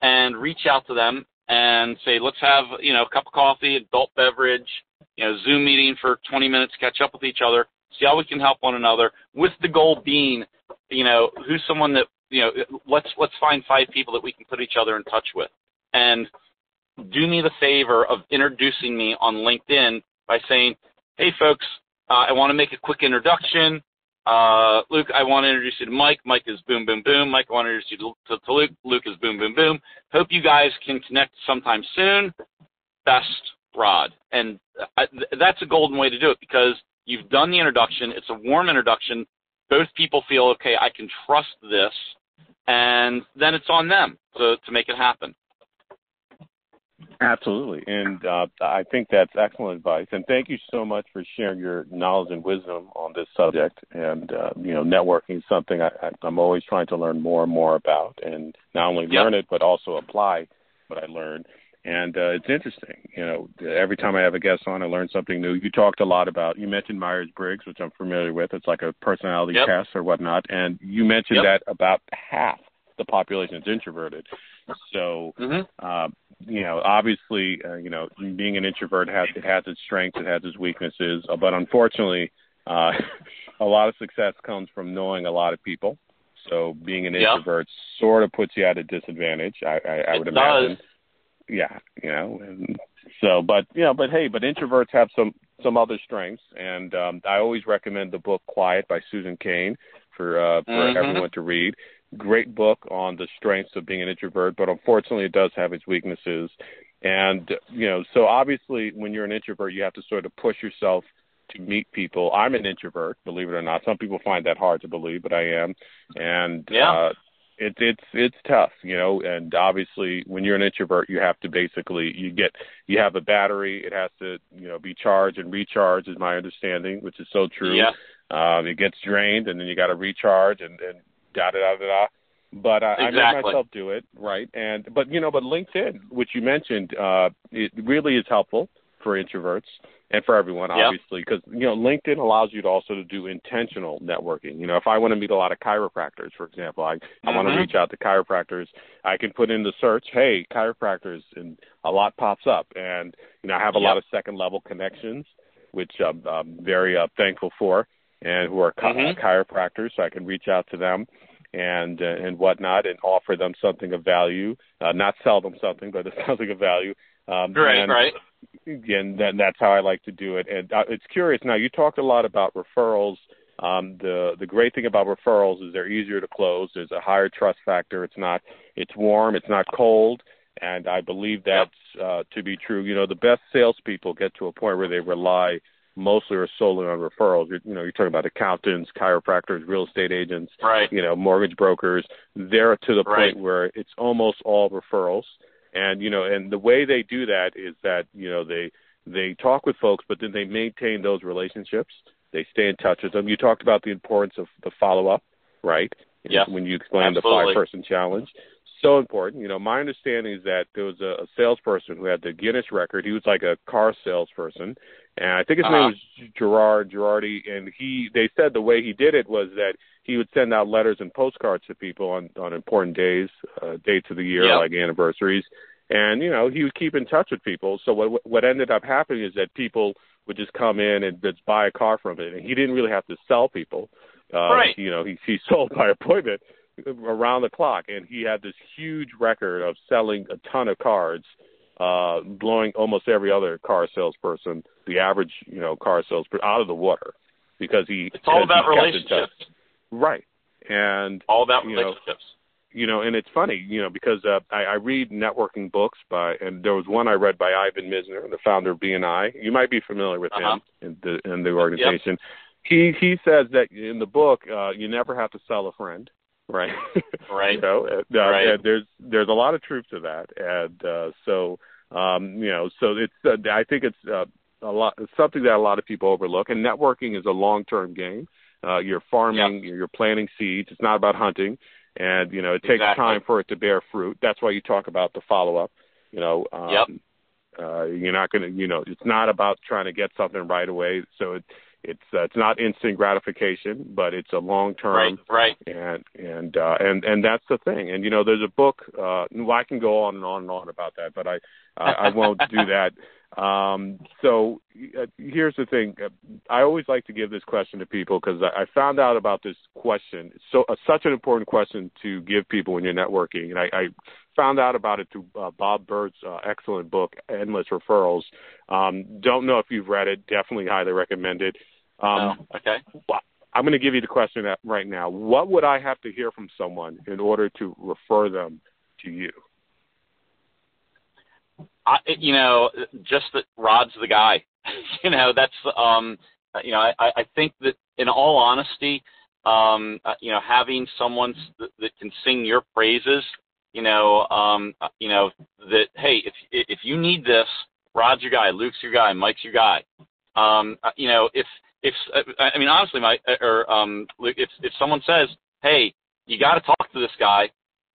Speaker 2: and reach out to them and say, let's have you know a cup of coffee, adult beverage, you know, Zoom meeting for 20 minutes, catch up with each other, see how we can help one another, with the goal being, you know, who's someone that you know, let's let's find five people that we can put each other in touch with, and do me the favor of introducing me on LinkedIn by saying, "Hey, folks, uh, I want to make a quick introduction. Uh, Luke, I want to introduce you to Mike. Mike is boom, boom, boom. Mike, I want to introduce you to, to, to Luke. Luke is boom, boom, boom. Hope you guys can connect sometime soon. Best, Rod. And I, that's a golden way to do it because you've done the introduction. It's a warm introduction. Both people feel, okay, I can trust this and then it's on them to to make it happen.
Speaker 1: Absolutely, and uh, I think that's excellent advice. And thank you so much for sharing your knowledge and wisdom on this subject. And uh, you know, networking is something I, I'm always trying to learn more and more about, and not only
Speaker 2: yep.
Speaker 1: learn it but also apply what I learn. And uh, it's interesting, you know. Every time I have a guest on, I learn something new. You talked a lot about. You mentioned Myers Briggs, which I'm familiar with. It's like a personality
Speaker 2: yep.
Speaker 1: test or whatnot. And you mentioned
Speaker 2: yep.
Speaker 1: that about half the population is introverted. So,
Speaker 2: mm-hmm.
Speaker 1: uh, you know, obviously, uh, you know, being an introvert has it has its strengths, it has its weaknesses, uh, but unfortunately, uh, a lot of success comes from knowing a lot of people. So, being an
Speaker 2: yep.
Speaker 1: introvert sort of puts you at a disadvantage. I, I, I would
Speaker 2: it
Speaker 1: imagine.
Speaker 2: Does
Speaker 1: yeah, you know, and so, but you know, but hey, but introverts have some some other strengths, and um, I always recommend the book Quiet by Susan Cain for uh, for
Speaker 2: mm-hmm.
Speaker 1: everyone to read. Great book on the strengths of being an introvert, but unfortunately, it does have its weaknesses. And you know, so obviously, when you're an introvert, you have to sort of push yourself to meet people. I'm an introvert, believe it or not. Some people find that hard to believe, but I am. And
Speaker 2: yeah.
Speaker 1: uh, it's it's it's tough, you know, and obviously when you're an introvert you have to basically you get you have a battery, it has to, you know, be charged and recharged is my understanding, which is so true.
Speaker 2: Yeah.
Speaker 1: Um it gets drained and then you gotta recharge and, and da da da da da. But uh,
Speaker 2: exactly.
Speaker 1: I make myself do it, right? And but you know, but LinkedIn, which you mentioned, uh it really is helpful for introverts and for everyone, obviously, because yep. you know LinkedIn allows you to also to do intentional networking. You know, if I want to meet a lot of chiropractors, for example, I
Speaker 2: mm-hmm.
Speaker 1: I want to reach out to chiropractors. I can put in the search, "Hey, chiropractors," and a lot pops up, and you know I have a
Speaker 2: yep.
Speaker 1: lot of second level connections, which I'm, I'm very uh, thankful for, and who are chi-
Speaker 2: mm-hmm.
Speaker 1: chiropractors, so I can reach out to them and uh, and whatnot, and offer them something of value. Uh, not sell them something, but something of value. Um,
Speaker 2: right,
Speaker 1: and,
Speaker 2: right
Speaker 1: again, that, that's how I like to do it. And uh, it's curious. Now, you talked a lot about referrals. Um, the the great thing about referrals is they're easier to close. There's a higher trust factor. It's not it's warm. It's not cold. And I believe that's uh, to be true. You know, the best salespeople get to a point where they rely mostly or solely on referrals. You're, you know, you're talking about accountants, chiropractors, real estate agents,
Speaker 2: right.
Speaker 1: you know, mortgage brokers. They're to the
Speaker 2: right.
Speaker 1: point where it's almost all referrals and you know and the way they do that is that you know they they talk with folks but then they maintain those relationships. They stay in touch with them. You talked about the importance of the follow up right
Speaker 2: yeah
Speaker 1: when you explained
Speaker 2: Absolutely.
Speaker 1: the five person challenge. So important. You know my understanding is that there was a, a salesperson who had the guinness record. He was like a car salesperson. And i think his
Speaker 2: uh-huh.
Speaker 1: name was gerard girardi and he they said the way he did it was that he would send out letters and postcards to people on on important days, uh, dates of the year
Speaker 2: yep.
Speaker 1: like anniversaries, and you know he would keep in touch with people. So what what ended up happening is that people would just come in and just buy a car from it, and he didn't really have to sell people. Uh,
Speaker 2: right.
Speaker 1: You know, he he sold by appointment around the clock, and he had this huge record of selling a ton of cards, uh, blowing almost every other car salesperson, the average you know car salesperson, out of the water because he.
Speaker 2: It's all about relationships.
Speaker 1: Right. And
Speaker 2: all about
Speaker 1: you
Speaker 2: relationships.
Speaker 1: you know, and it's funny, you know, because uh, I, I read networking books by, and there was one I read by Ivan Misner, the founder of BNI. You might be familiar with
Speaker 2: uh-huh.
Speaker 1: him in the in the organization. Yep. He he says that in the book, uh, you never have to sell a friend, right?
Speaker 2: Right.
Speaker 1: you know, uh,
Speaker 2: right.
Speaker 1: And there's there's a lot of truth to that, and uh, so um, you know, so it's uh, I think it's uh, a lot something that a lot of people overlook, and networking is a long term game. Uh, you're farming,
Speaker 2: yep.
Speaker 1: you're planting seeds. It's not about hunting and you know it takes
Speaker 2: exactly.
Speaker 1: time for it to bear fruit. That's why you talk about the follow up. You know, um,
Speaker 2: yep.
Speaker 1: uh, you're not going to, you know, it's not about trying to get something right away. So it, it's uh, it's not instant gratification, but it's a long term.
Speaker 2: Right, right.
Speaker 1: And and uh, and and that's the thing. And you know, there's a book. Uh, well, I can go on and on and on about that, but I I, I won't do that. Um, so uh, here's the thing. I always like to give this question to people because I, I found out about this question. So uh, such an important question to give people when you're networking, and I, I found out about it through uh, Bob Burg's uh, excellent book, Endless Referrals. Um, don't know if you've read it. Definitely highly recommend it.
Speaker 2: Um, oh, okay.
Speaker 1: I'm going to give you the question right now. What would I have to hear from someone in order to refer them to you?
Speaker 2: I, you know, just that Rod's the guy. you know, that's um, you know, I, I think that in all honesty, um, uh, you know, having someone that, that can sing your praises, you know, um, uh, you know, that hey, if if you need this, Rod's your guy, Luke's your guy, Mike's your guy. Um, uh, you know, if if I mean honestly, my or um, if if someone says, hey, you got to talk to this guy,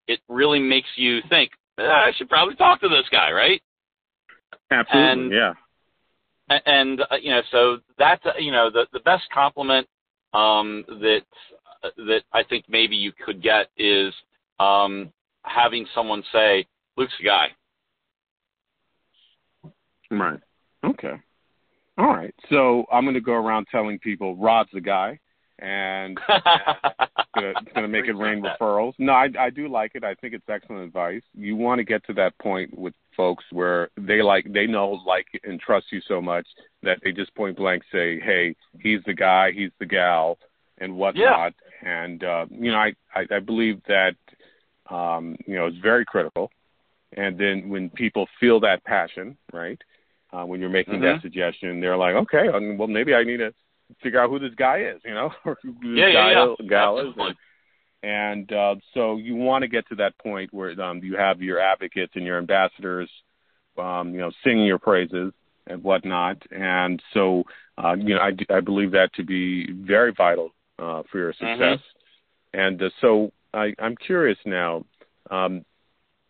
Speaker 2: it really makes you think. Eh, I should probably talk to this guy, right?
Speaker 1: Absolutely,
Speaker 2: and,
Speaker 1: yeah.
Speaker 2: And uh, you know, so that's uh, you know the the best compliment um, that uh, that I think maybe you could get is um, having someone say, "Luke's the guy."
Speaker 1: Right. Okay. All right. So I'm going to go around telling people Rod's the guy, and it's going to make it rain referrals. No, I, I do like it. I think it's excellent advice. You want to get to that point with folks where they like they know like and trust you so much that they just point blank say, "Hey, he's the guy, he's the gal," and whatnot.
Speaker 2: Yeah.
Speaker 1: And uh, you know, I, I I believe that um, you know it's very critical. And then when people feel that passion, right? Uh, when you're making
Speaker 2: mm-hmm.
Speaker 1: that suggestion, they're like, okay, well maybe I need to figure out who this guy is, you know,
Speaker 2: yeah,
Speaker 1: this
Speaker 2: yeah,
Speaker 1: guy
Speaker 2: yeah.
Speaker 1: gal is. And, and uh, so you want to get to that point where um, you have your advocates and your ambassadors, um, you know, singing your praises and whatnot. And so, uh, you know, I, I believe that to be very vital uh, for your success.
Speaker 2: Mm-hmm.
Speaker 1: And uh, so I, I'm curious now. Um,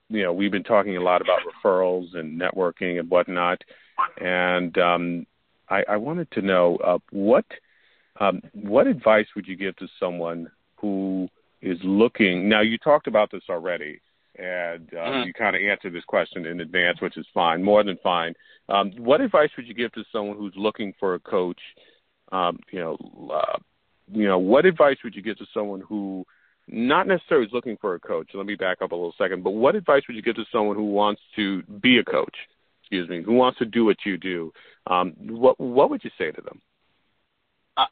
Speaker 1: you know, we've been talking a lot about referrals and networking and whatnot, and um, I, I wanted to know uh, what um, what advice would you give to someone who is looking. Now, you talked about this already, and uh,
Speaker 2: mm-hmm.
Speaker 1: you kind of answered this question in advance, which is fine, more than fine. Um, what advice would you give to someone who's looking for a coach? Um, you know, uh, you know, what advice would you give to someone who not necessarily is looking for a coach? Let me back up a little second. But what advice would you give to someone who wants to be a coach? Excuse me, who wants to do what you do? Um, what what would you say to them?
Speaker 2: Uh,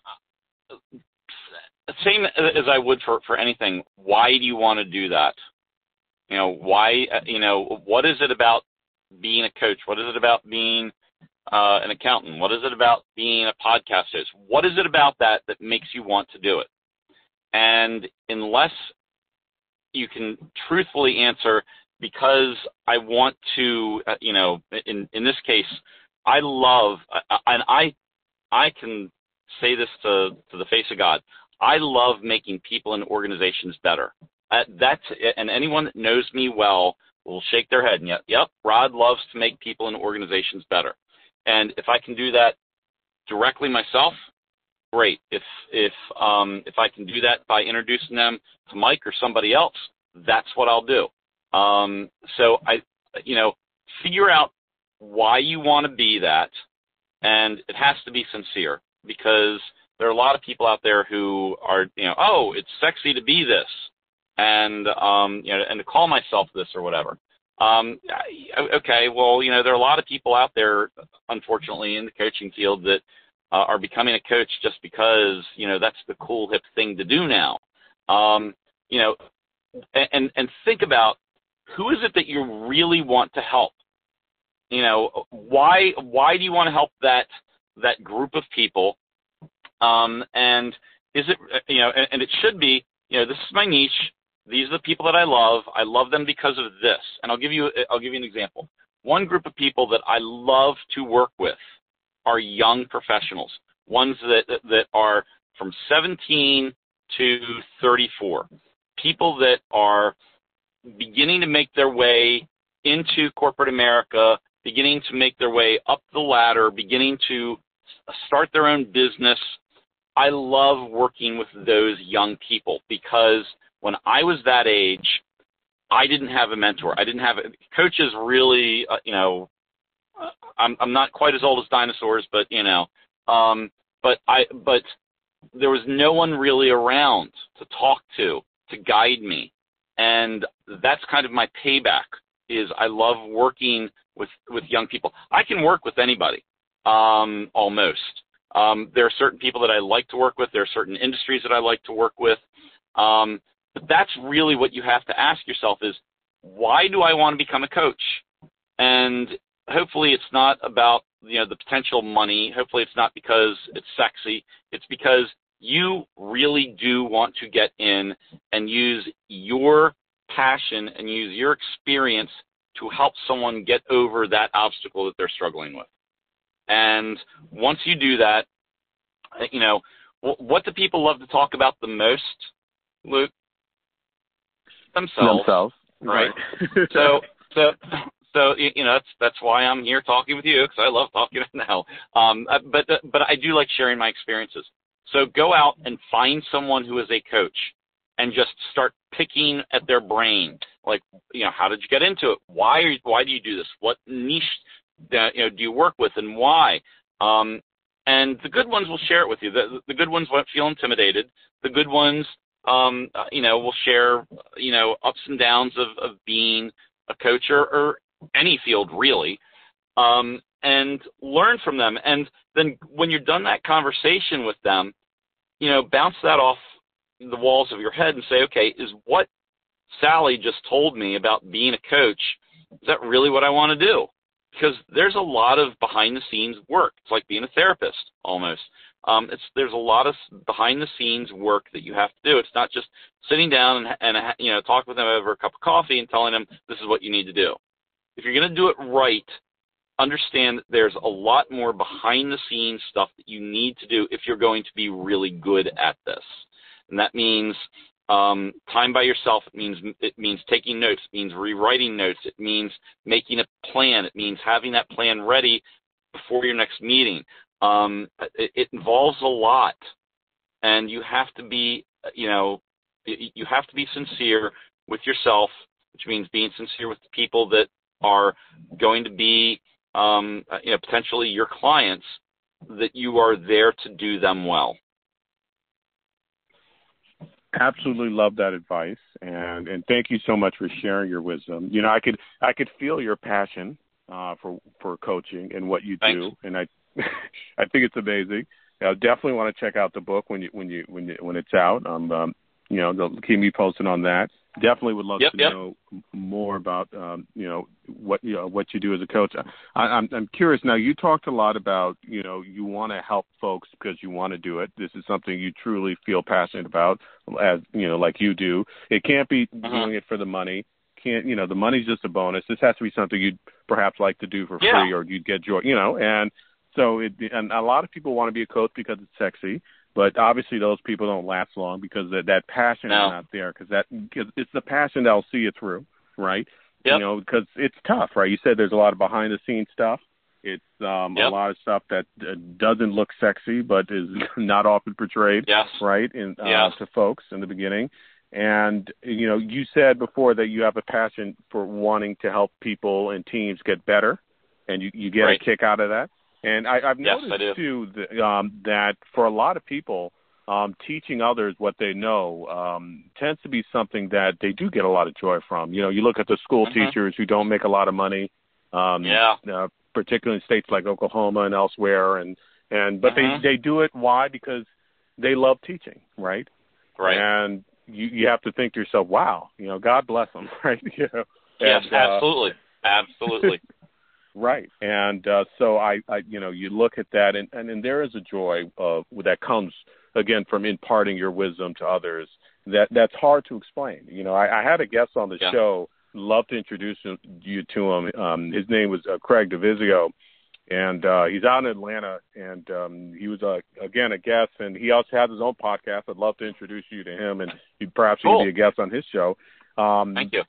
Speaker 2: same as I would for for anything. Why do you want to do that? You know, why? You know, what is it about being a coach? What is it about being uh, an accountant? What is it about being a podcast host? What is it about that that makes you want to do it? And unless you can truthfully answer, because I want to, uh, you know, in in this case, I love, uh, and I I can say this to to the face of God. I love making people and organizations better. Uh, that's and anyone that knows me well will shake their head and yep, yep, Rod loves to make people and organizations better. And if I can do that directly myself, great. If if um, if I can do that by introducing them to Mike or somebody else, that's what I'll do. Um, so I, you know, figure out why you want to be that, and it has to be sincere because there are a lot of people out there who are, you know, oh, it's sexy to be this, and um, you know, and to call myself this or whatever. Um, okay, well, you know, there are a lot of people out there, unfortunately, in the coaching field that uh, are becoming a coach just because you know that's the cool hip thing to do now. Um, you know, and and think about who is it that you really want to help. You know, why why do you want to help that that group of people? Um, and is it you know, and, and it should be you know, this is my niche. These are the people that I love. I love them because of this. And I'll give you I'll give you an example. One group of people that I love to work with are young professionals, ones that that are from 17 to 34, people that are beginning to make their way into corporate America, beginning to make their way up the ladder, beginning to start their own business. I love working with those young people because when I was that age, I didn't have a mentor. I didn't have a, coaches really, uh, you know, I'm I'm not quite as old as dinosaurs, but you know, um, but I but there was no one really around to talk to to guide me, and that's kind of my payback. Is I love working with with young people. I can work with anybody, um, almost. Um, there are certain people that I like to work with. There are certain industries that I like to work with. Um, but that's really what you have to ask yourself: is why do I want to become a coach? And hopefully it's not about you know the potential money. Hopefully it's not because it's sexy. It's because you really do want to get in and use your passion and use your experience to help someone get over that obstacle that they're struggling with. And once you do that, you know, what do people love to talk about the most, Luke? Themselves.
Speaker 1: Themselves.
Speaker 2: Right. so, so so you know that's that's why I'm here talking with you because I love talking now. Um, uh, but uh, but I do like sharing my experiences. So go out and find someone who is a coach and just start picking at their brain. Like you know, how did you get into it? Why are, why do you do this? What niche that, you know do you work with and why? Um, and the good ones will share it with you. The, the good ones won't feel intimidated. The good ones, um, uh, you know, will share, you know, ups and downs of, of being a coach or, or any field really, um, and learn from them. And then when you're done that conversation with them, you know, bounce that off the walls of your head and say, okay, is what Sally just told me about being a coach, is that really what I want to do? Because there's a lot of behind the scenes work. It's like being a therapist almost. Um, it's there's a lot of behind the scenes work that you have to do. It's not just sitting down and, and you know talk with them over a cup of coffee and telling them this is what you need to do if you're going to do it right, understand that there's a lot more behind the scenes stuff that you need to do if you're going to be really good at this. And that means um, time by yourself. It means it means taking notes. It means rewriting notes. It means making a plan. It means having that plan ready before your next meeting. Um, it, it involves a lot, and you have to be, you know, you have to be sincere with yourself, which means being sincere with the people that are going to be um, uh, you know, potentially your clients, that you are there to do them well.
Speaker 1: Absolutely love that advice, and and thank you so much for sharing your wisdom. You know, I could I could feel your passion uh, for for coaching and what you
Speaker 2: Thanks.
Speaker 1: do, and I I think it's amazing. I definitely want to check out the book when you when you when you, when it's out. Um, um, you know, they'll keep me posted on that definitely would love
Speaker 2: yep,
Speaker 1: to
Speaker 2: yep.
Speaker 1: know more about um, you know what you know, what you do as a coach. I, I'm I'm curious now. You talked a lot about you know you want to help folks because you want to do it. This is something you truly feel passionate about, as you know, like you do. It can't be
Speaker 2: uh-huh.
Speaker 1: doing it for the money. Can't you know the money's just a bonus. This has to be something you'd perhaps like to do for
Speaker 2: yeah.
Speaker 1: free or you'd get joy. You know, and so it and a lot of people want to be a coach because it's sexy but obviously, those people don't last long because that, that passion
Speaker 2: no.
Speaker 1: is not there. Because that cause it's the passion that'll see you through, right?
Speaker 2: Yep.
Speaker 1: You know, because it's tough, right? You said there's a lot of behind the scenes stuff. It's um,
Speaker 2: yep.
Speaker 1: a lot of stuff that uh, doesn't look sexy, but is not often portrayed,
Speaker 2: yes.
Speaker 1: right? In uh,
Speaker 2: yes.
Speaker 1: to folks in the beginning. And you know, you said before that you have a passion for wanting to help people and teams get better, and you you get
Speaker 2: right.
Speaker 1: a kick out of that. And I, I've
Speaker 2: yes,
Speaker 1: noticed too that, um, that for a lot of people, um, teaching others what they know um, tends to be something that they do get a lot of joy from. You know, you look at the school
Speaker 2: mm-hmm.
Speaker 1: teachers who don't make a lot of money, um,
Speaker 2: yeah,
Speaker 1: uh, particularly in states like Oklahoma and elsewhere, and and but
Speaker 2: mm-hmm.
Speaker 1: they they do it why because they love teaching, right?
Speaker 2: Right.
Speaker 1: And you you have to think to yourself, wow, you know, God bless them, right? you know,
Speaker 2: yes,
Speaker 1: and,
Speaker 2: absolutely, uh, absolutely.
Speaker 1: right, and uh, so I, I, you know, you look at that, and and, and there is a joy of that comes again from imparting your wisdom to others. That that's hard to explain. You know, I, I had a guest on the
Speaker 2: yeah.
Speaker 1: show. Love to introduce you to him. Um, his name was uh, Craig DeVizio and uh, he's out in Atlanta, and um, he was uh, again a guest, and he also has his own podcast. I'd love to introduce you to him, and perhaps
Speaker 2: cool.
Speaker 1: you be a guest on his show. Um,
Speaker 2: Thank you.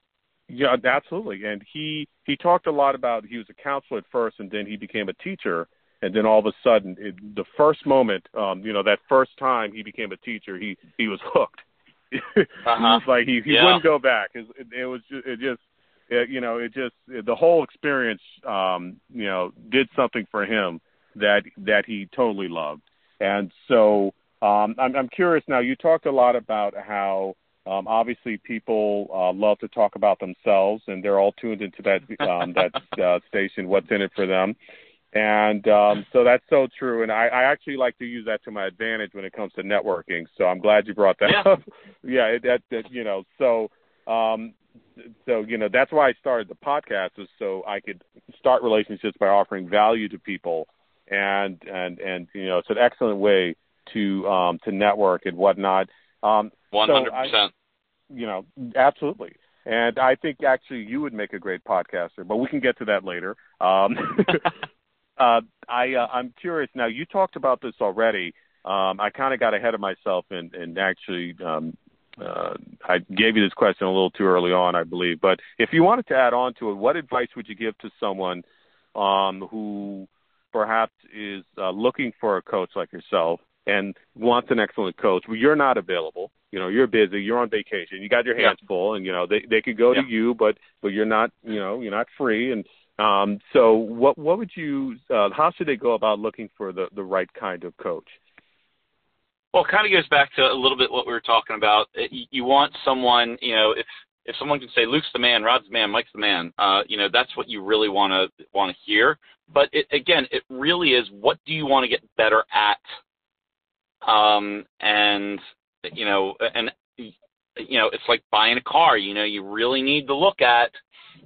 Speaker 1: Yeah, absolutely. And he he talked a lot about he was a counselor at first, and then he became a teacher, and then all of a sudden, it, the first moment, um, you know, that first time he became a teacher, he he was hooked.
Speaker 2: uh-huh.
Speaker 1: was like he he
Speaker 2: yeah.
Speaker 1: wouldn't go back. It, it, it was just, it just it, you know, it just the whole experience, um, you know, did something for him that that he totally loved. And so um, I'm, I'm curious now. You talked a lot about how um, obviously people uh, love to talk about themselves, and they're all tuned into that um, that uh, station. What's in it for them? And um, so that's so true. And I, I actually like to use that to my advantage when it comes to networking. So I'm glad you brought that
Speaker 2: yeah.
Speaker 1: up. yeah, it, that, that you know. So um, so you know that's why I started the podcast was so I could start relationships by offering value to people, and and and you know it's an excellent way to um, to network and whatnot. Um,
Speaker 2: One hundred percent.
Speaker 1: You know, absolutely. And I think actually you would make a great podcaster, but we can get to that later. Um, uh, I uh, I'm curious now. You talked about this already. Um, I kind of got ahead of myself and, and actually um, uh, I gave you this question a little too early on, I believe. But if you wanted to add on to it, what advice would you give to someone um, who perhaps is uh, looking for a coach like yourself and wants an excellent coach, but you're not available? You know, you're busy, you're on vacation, you got your hands
Speaker 2: yeah.
Speaker 1: full, and you know they they could go
Speaker 2: yeah.
Speaker 1: to you, but but you're not, you know, you're not free. And um, so, what what would you? Uh, how should they go about looking for the the right kind of coach?
Speaker 2: Well, it kind of goes back to a little bit what we were talking about. You want someone, you know, if if someone can say Luke's the man, Rod's the man, Mike's the man, uh, you know, that's what you really want to want to hear. But it, again, it really is what do you want to get better at, um, and you know, and you know, it's like buying a car. You know, you really need to look at,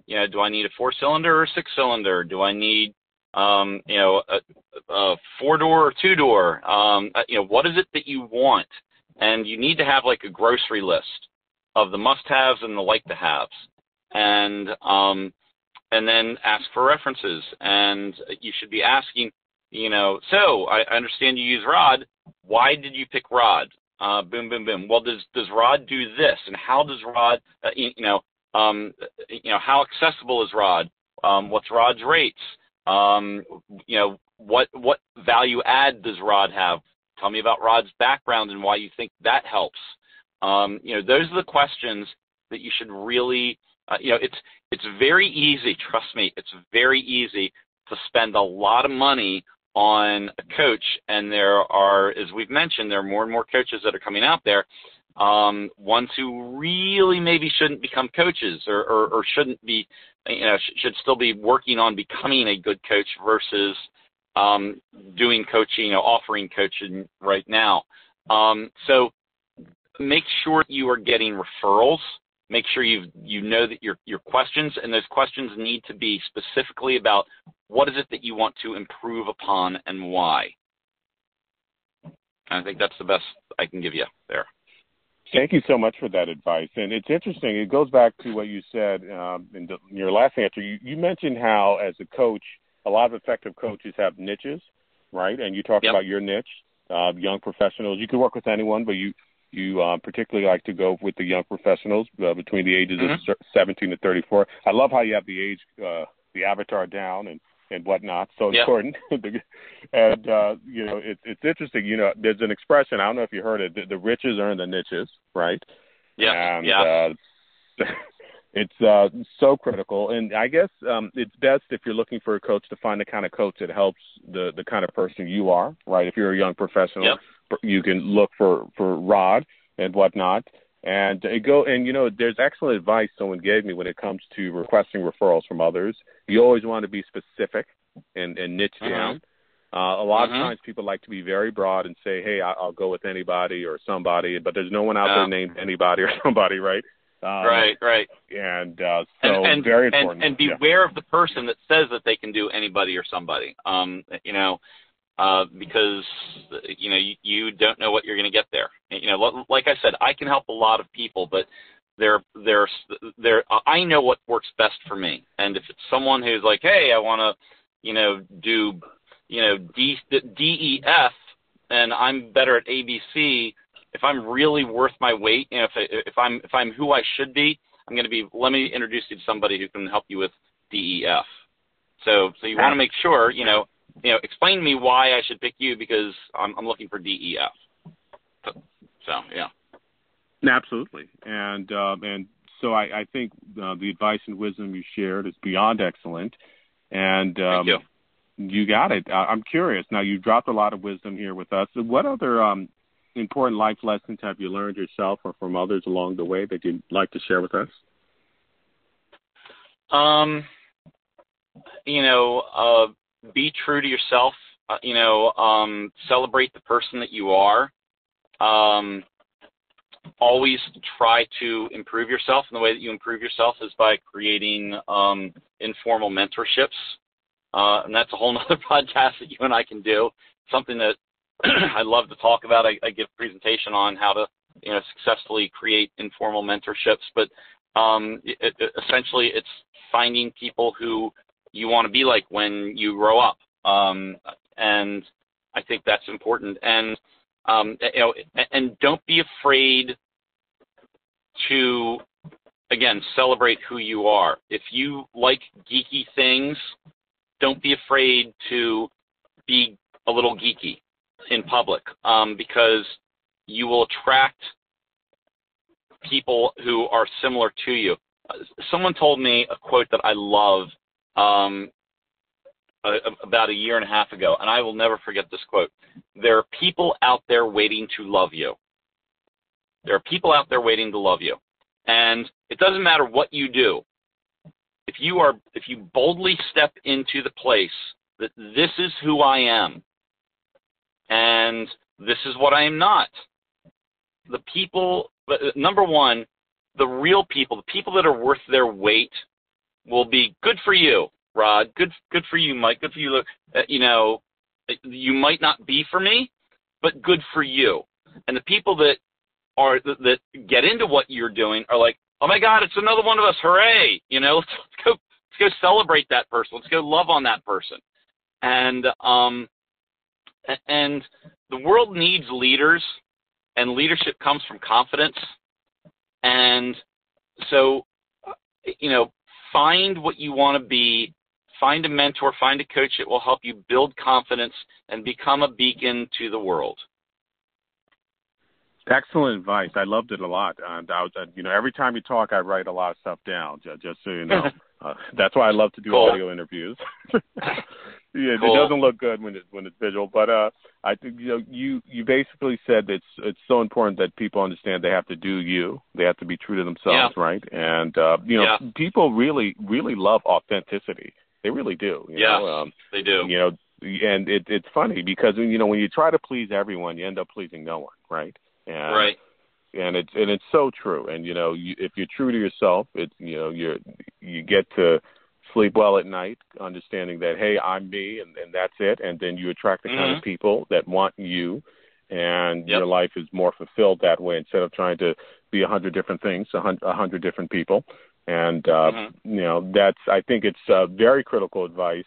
Speaker 2: you know, do I need a four cylinder or six cylinder? Do I need um, you know, a, a four door or two door. Um, you know, what is it that you want? And you need to have like a grocery list of the must haves and the like to haves. And, um, and then ask for references. And you should be asking, you know, so I understand you use Rod. Why did you pick Rod? Uh, boom, boom, boom. Well, does does Rod do this? And how does Rod, uh, you, you know, um, you know, how accessible is Rod? Um, what's Rod's rates? Um, you know, what what value add does Rod have? Tell me about Rod's background and why you think that helps. Um, you know, those are the questions that you should really. Uh, you know, it's it's very easy. Trust me, it's very easy to spend a lot of money on a coach, and there are, as we've mentioned, there are more and more coaches that are coming out there. Um, ones who really maybe shouldn't become coaches or, or, or shouldn't be you know, should still be working on becoming a good coach versus um, doing coaching, you know, offering coaching right now. Um, so make sure you are getting referrals. Make sure you you know that your your questions and those questions need to be specifically about what is it that you want to improve upon and why. I think that's the best I can give you there.
Speaker 1: Thank you so much for that advice. And it's interesting. It goes back to what you said um, in, the, in your last answer. You, you mentioned how, as a coach, a lot of effective coaches have niches, right? And you talked
Speaker 2: yep.
Speaker 1: about your niche, uh, young professionals. You can work with anyone, but you you um, particularly like to go with the young professionals uh, between the ages
Speaker 2: mm-hmm.
Speaker 1: of 17 to 34. I love how you have the age, uh, the avatar down, and and whatnot. So
Speaker 2: yep.
Speaker 1: important. and uh, you know, it's it's interesting. You know, there's an expression. I don't know if you heard it. The, the riches are in the niches, right?
Speaker 2: Yeah.
Speaker 1: And,
Speaker 2: yeah.
Speaker 1: Uh, it's uh, so critical, and I guess um, it's best if you're looking for a coach to find the kind of coach that helps the the kind of person you are, right? If you're a young professional,
Speaker 2: yep.
Speaker 1: you can look for for Rod and whatnot. And it go and you know, there's excellent advice someone gave me when it comes to requesting referrals from others. You always want to be specific and, and niche
Speaker 2: mm-hmm.
Speaker 1: down. Uh, a lot
Speaker 2: Mhm.
Speaker 1: of times people like to be very broad and say, "Hey, I- I'll go with anybody or somebody," but there's no one out
Speaker 2: Yeah.
Speaker 1: there named anybody or somebody, right? Um,
Speaker 2: right, right.
Speaker 1: And uh, so
Speaker 2: and, and,
Speaker 1: very important.
Speaker 2: and
Speaker 1: Yeah.
Speaker 2: beware of the person that says that they can do anybody or somebody. Um, you know, uh, because you know you, you don't know what you're going to get there. You know, li- like I said, I can help a lot of people, but there, there's, there. I know what works best for me. And if it's someone who's like, hey, I want to, you know, do, you know, D, D E F, and I'm better at A B C. If I'm really worth my weight, you know, if if I'm if I'm who I should be, I'm going to be. Let me introduce you to somebody who can help you with DEF. So so you want to make sure you know you know explain to me why I should pick you because I'm I'm looking for DEF. So, so yeah.
Speaker 1: Absolutely, and um, and so I, I think uh, the advice and wisdom you shared is beyond excellent, and um,
Speaker 2: Thank you.
Speaker 1: you got it. I, I'm curious. Now you've dropped a lot of wisdom here with us. What other um, important life lessons have you learned yourself or from others along the way that you'd like to share with us?
Speaker 2: Um, you know, uh, be true to yourself. Uh, you know, um, celebrate the person that you are. Um, always try to improve yourself, and the way that you improve yourself is by creating um, informal mentorships. Uh, and that's a whole other podcast that you and I can do. Something that I love to talk about. I, I give a presentation on how to, you know, successfully create informal mentorships. But um, it, it, essentially, it's finding people who you want to be like when you grow up. Um, and I think that's important. And um, you know, and don't be afraid to again celebrate who you are. If you like geeky things, don't be afraid to be a little geeky in public um, because you will attract people who are similar to you. Someone told me a quote that I love um, about a year and a half ago, and I will never forget this quote. There are people out there waiting to love you. There are people out there waiting to love you. And it doesn't matter what you do. If you are if you boldly step into the place that this is who I am and this is what I am not. The people number 1, the real people, the people that are worth their weight will be good for you. Rod, good good for you, Mike. Good for you. Uh, you know, you might not be for me, but good for you. And the people that are that, get into what you're doing are like, oh my God, it's another one of us! Hooray! You know, let's, let's go let's go celebrate that person. Let's go love on that person. And um, and the world needs leaders, and leadership comes from confidence. And so, you know, find what you want to be find a mentor, find a coach that will help you build confidence and become a beacon to the world.
Speaker 1: Excellent advice. I loved it a lot. And I was, uh, you know, every time you talk, I write a lot of stuff down. Just so you know, uh, that's why I love to do
Speaker 2: cool.
Speaker 1: audio interviews. yeah,
Speaker 2: cool.
Speaker 1: it doesn't look good when it's when it's visual, but uh, I think you know you you basically said that it's it's so important that people understand they have to do you. They have to be true to themselves,
Speaker 2: yeah.
Speaker 1: right? And uh, you know,
Speaker 2: yeah.
Speaker 1: people really really love authenticity. They really do. You
Speaker 2: yes,
Speaker 1: know? um,
Speaker 2: they do.
Speaker 1: You know, and it, it's funny because you know when you try to please everyone, you end up pleasing no one, right? And,
Speaker 2: right.
Speaker 1: And it's and it's so true. And you know, you, if you're true to yourself, it's you know you're you get to sleep well at night, understanding that hey, I'm me, and, and that's it. And then you attract the
Speaker 2: mm-hmm.
Speaker 1: kind of people that want you, and
Speaker 2: yep.
Speaker 1: your life is more fulfilled that way instead of trying to be a hundred different things, a hundred different people. And uh,
Speaker 2: mm-hmm.
Speaker 1: you know, that's I think it's uh, very critical advice.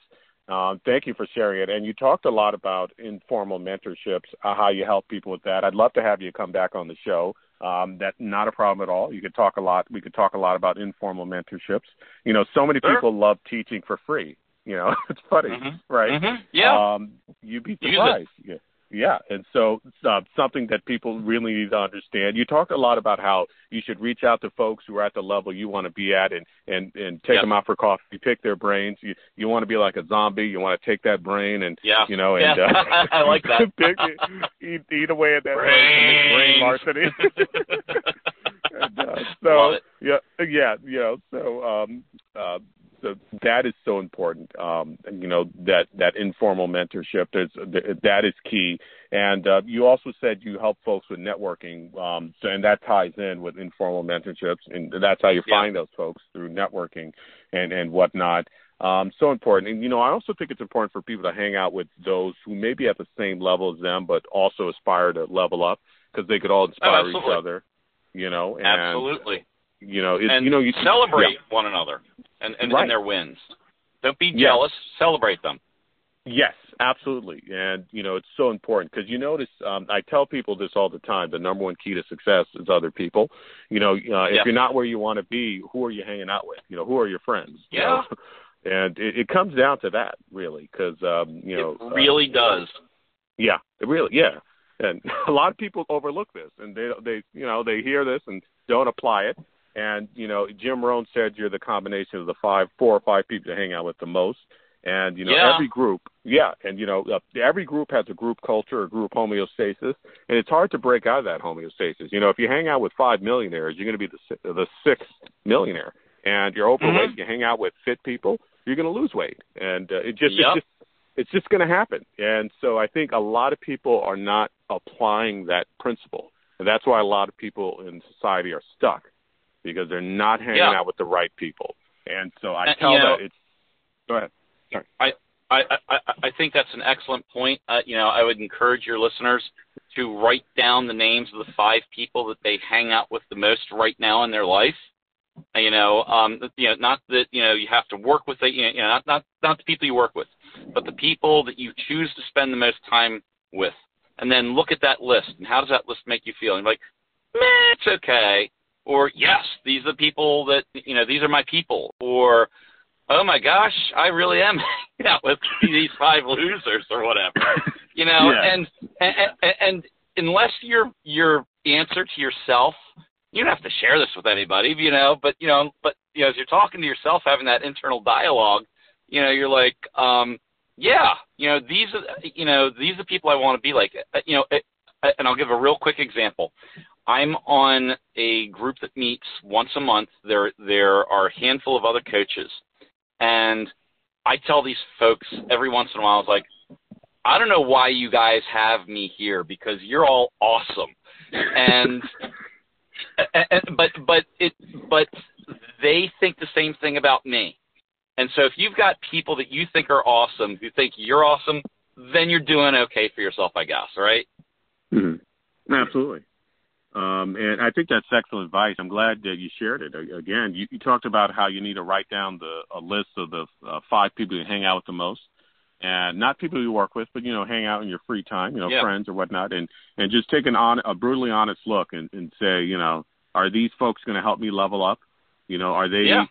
Speaker 1: Um, thank you for sharing it. And you talked a lot about informal mentorships, uh, how you help people with that. I'd love to have you come back on the show. Um, that's not a problem at all. You could talk a lot. We could talk a lot about informal mentorships. You know, so many
Speaker 2: sure.
Speaker 1: people love teaching for free. You know, it's funny,
Speaker 2: mm-hmm.
Speaker 1: right?
Speaker 2: Mm-hmm. Yeah.
Speaker 1: Um, you'd be surprised. Yeah. Yeah, and so uh, something that people really need to understand. You talk a lot about how you should reach out to folks who are at the level you want to be at, and and and take
Speaker 2: yep.
Speaker 1: them out for coffee, pick their brains. You you want to be like a zombie. You want to take that brain and
Speaker 2: yeah.
Speaker 1: you know and
Speaker 2: yeah.
Speaker 1: uh,
Speaker 2: I like that.
Speaker 1: pick eat eat away at that
Speaker 2: brain,
Speaker 1: brain larceny. and, uh, so yeah, yeah, you know, so um, uh, so that is so important. Um, you know that that informal mentorship. There's that is key. And uh, you also said you help folks with networking, um, so, and that ties in with informal mentorships, and that's how you
Speaker 2: yeah.
Speaker 1: find those folks through networking and and whatnot. Um, so important. And you know, I also think it's important for people to hang out with those who may be at the same level as them, but also aspire to level up because they could all inspire
Speaker 2: oh,
Speaker 1: each other. You know, and,
Speaker 2: absolutely.
Speaker 1: You know, it,
Speaker 2: and
Speaker 1: you know, you
Speaker 2: celebrate
Speaker 1: yeah.
Speaker 2: one another and and,
Speaker 1: right.
Speaker 2: and their wins. Don't be jealous. Celebrate them.
Speaker 1: Yes, absolutely. And, you know, it's so important because you notice, um, I tell people this all the time the number one key to success is other people. You know, uh, if
Speaker 2: yeah.
Speaker 1: you're not where you want to be, who are you hanging out with? You know, who are your friends?
Speaker 2: Yeah.
Speaker 1: You know? And it, it comes down to that, really, because, um, you know.
Speaker 2: It really
Speaker 1: uh,
Speaker 2: does.
Speaker 1: Yeah, it really, yeah. And a lot of people overlook this and they, they, you know, they hear this and don't apply it. And, you know, Jim Rohn said you're the combination of the five, four or five people you hang out with the most. And you know
Speaker 2: yeah.
Speaker 1: every group, yeah, and you know uh, every group has a group culture, a group homeostasis, and it's hard to break out of that homeostasis. You know, if you hang out with five millionaires, you're going to be the the sixth millionaire, and you're overweight.
Speaker 2: Mm-hmm.
Speaker 1: You hang out with fit people, you're going to lose weight, and uh, it just
Speaker 2: yep.
Speaker 1: it's just it's just going to happen. And so I think a lot of people are not applying that principle, and that's why a lot of people in society are stuck because they're not hanging
Speaker 2: yeah.
Speaker 1: out with the right people. And so I
Speaker 2: and,
Speaker 1: tell
Speaker 2: you know,
Speaker 1: that it's go ahead. Sorry.
Speaker 2: I, I, I, I think that's an excellent point. Uh, you know, I would encourage your listeners to write down the names of the five people that they hang out with the most right now in their life. You know, um, you know, not that you know you have to work with it. You know, not not not the people you work with, but the people that you choose to spend the most time with. And then look at that list and how does that list make you feel? And you're like, meh, it's okay. Or yes, these are the people that you know, these are my people. Or oh my gosh, I really am hanging out with these five losers or whatever. You know,
Speaker 1: yeah.
Speaker 2: and, and and unless your your answer to yourself, you don't have to share this with anybody, you know, but you know, but you know, as you're talking to yourself, having that internal dialogue, you know, you're like, um, yeah, you know, these are you know, these are the people I want to be like. Uh, you know, uh, uh, and I'll give a real quick example. I'm on a group that meets once a month. There there are a handful of other coaches and I tell these folks every once in a while, I was like, I don't know why you guys have me here because you're all awesome. And, and but but it but they think the same thing about me. And so if you've got people that you think are awesome who think you're awesome, then you're doing okay for yourself, I guess, right?
Speaker 1: Mm-hmm. Absolutely. Um, and I think that's excellent advice. I'm glad that you shared it. Again, you, you talked about how you need to write down the a list of the uh, five people you hang out with the most, and not people you work with, but you know, hang out in your free time, you know,
Speaker 2: yeah.
Speaker 1: friends or whatnot, and and just take an on a brutally honest look and, and say, you know, are these folks going to help me level up? You know, are they?
Speaker 2: Yeah.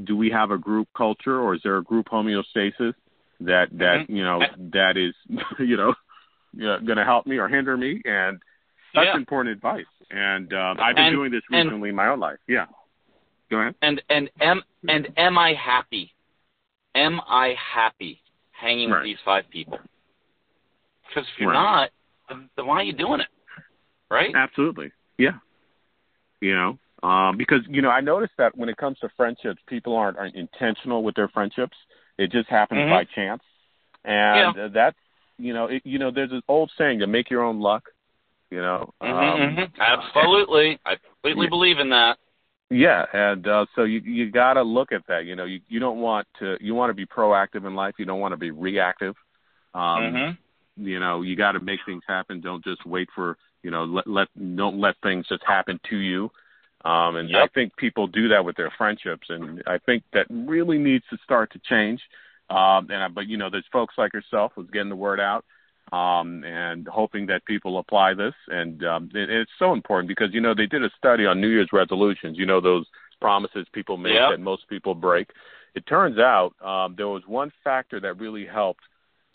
Speaker 1: Do we have a group culture, or is there a group homeostasis that that
Speaker 2: mm-hmm.
Speaker 1: you know that is you know going to help me or hinder me? And that's
Speaker 2: yeah.
Speaker 1: important advice. And um, I've been
Speaker 2: and,
Speaker 1: doing this recently in my own life. Yeah. Go ahead.
Speaker 2: And and am and am I happy? Am I happy hanging
Speaker 1: right.
Speaker 2: with these five people? Because if you're
Speaker 1: right.
Speaker 2: not, then why are you doing it? Right?
Speaker 1: Absolutely. Yeah. You know, um, because you know, I noticed that when it comes to friendships, people aren't, aren't intentional with their friendships. It just happens
Speaker 2: mm-hmm.
Speaker 1: by chance, and
Speaker 2: yeah.
Speaker 1: that's you know, it, you know, there's an old saying to make your own luck. You know,
Speaker 2: mm-hmm,
Speaker 1: um,
Speaker 2: mm-hmm. absolutely. I completely
Speaker 1: yeah.
Speaker 2: believe in that.
Speaker 1: Yeah, and uh, so you you got to look at that. You know, you you don't want to you want to be proactive in life. You don't want to be reactive. Um,
Speaker 2: mm-hmm.
Speaker 1: You know, you got to make things happen. Don't just wait for you know let let don't let things just happen to you. Um, and
Speaker 2: yep.
Speaker 1: I think people do that with their friendships, and I think that really needs to start to change. Um, and I, but you know, there's folks like yourself who's getting the word out um, and hoping that people apply this. And um, it, it's so important because you know they did a study on New Year's resolutions. You know those promises people make
Speaker 2: yep.
Speaker 1: that most people break. It turns out um, there was one factor that really helped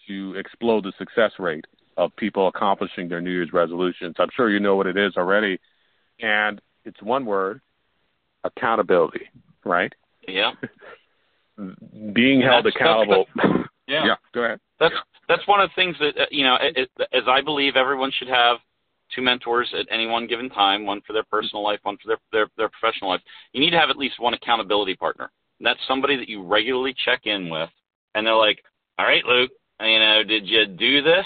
Speaker 1: to explode the success rate of people accomplishing their New Year's resolutions. I'm sure you know what it is already, and it's one word: accountability. Right?
Speaker 2: Yeah.
Speaker 1: Being held
Speaker 2: that's,
Speaker 1: accountable.
Speaker 2: Yeah.
Speaker 1: yeah. Go ahead.
Speaker 2: That's that's one of the things that uh, you know, it, as I believe everyone should have two mentors at any one given time, one for their personal life, one for their, their their professional life. You need to have at least one accountability partner. That's somebody that you regularly check in with, and they're like, "All right, Luke, you know, did you do this?"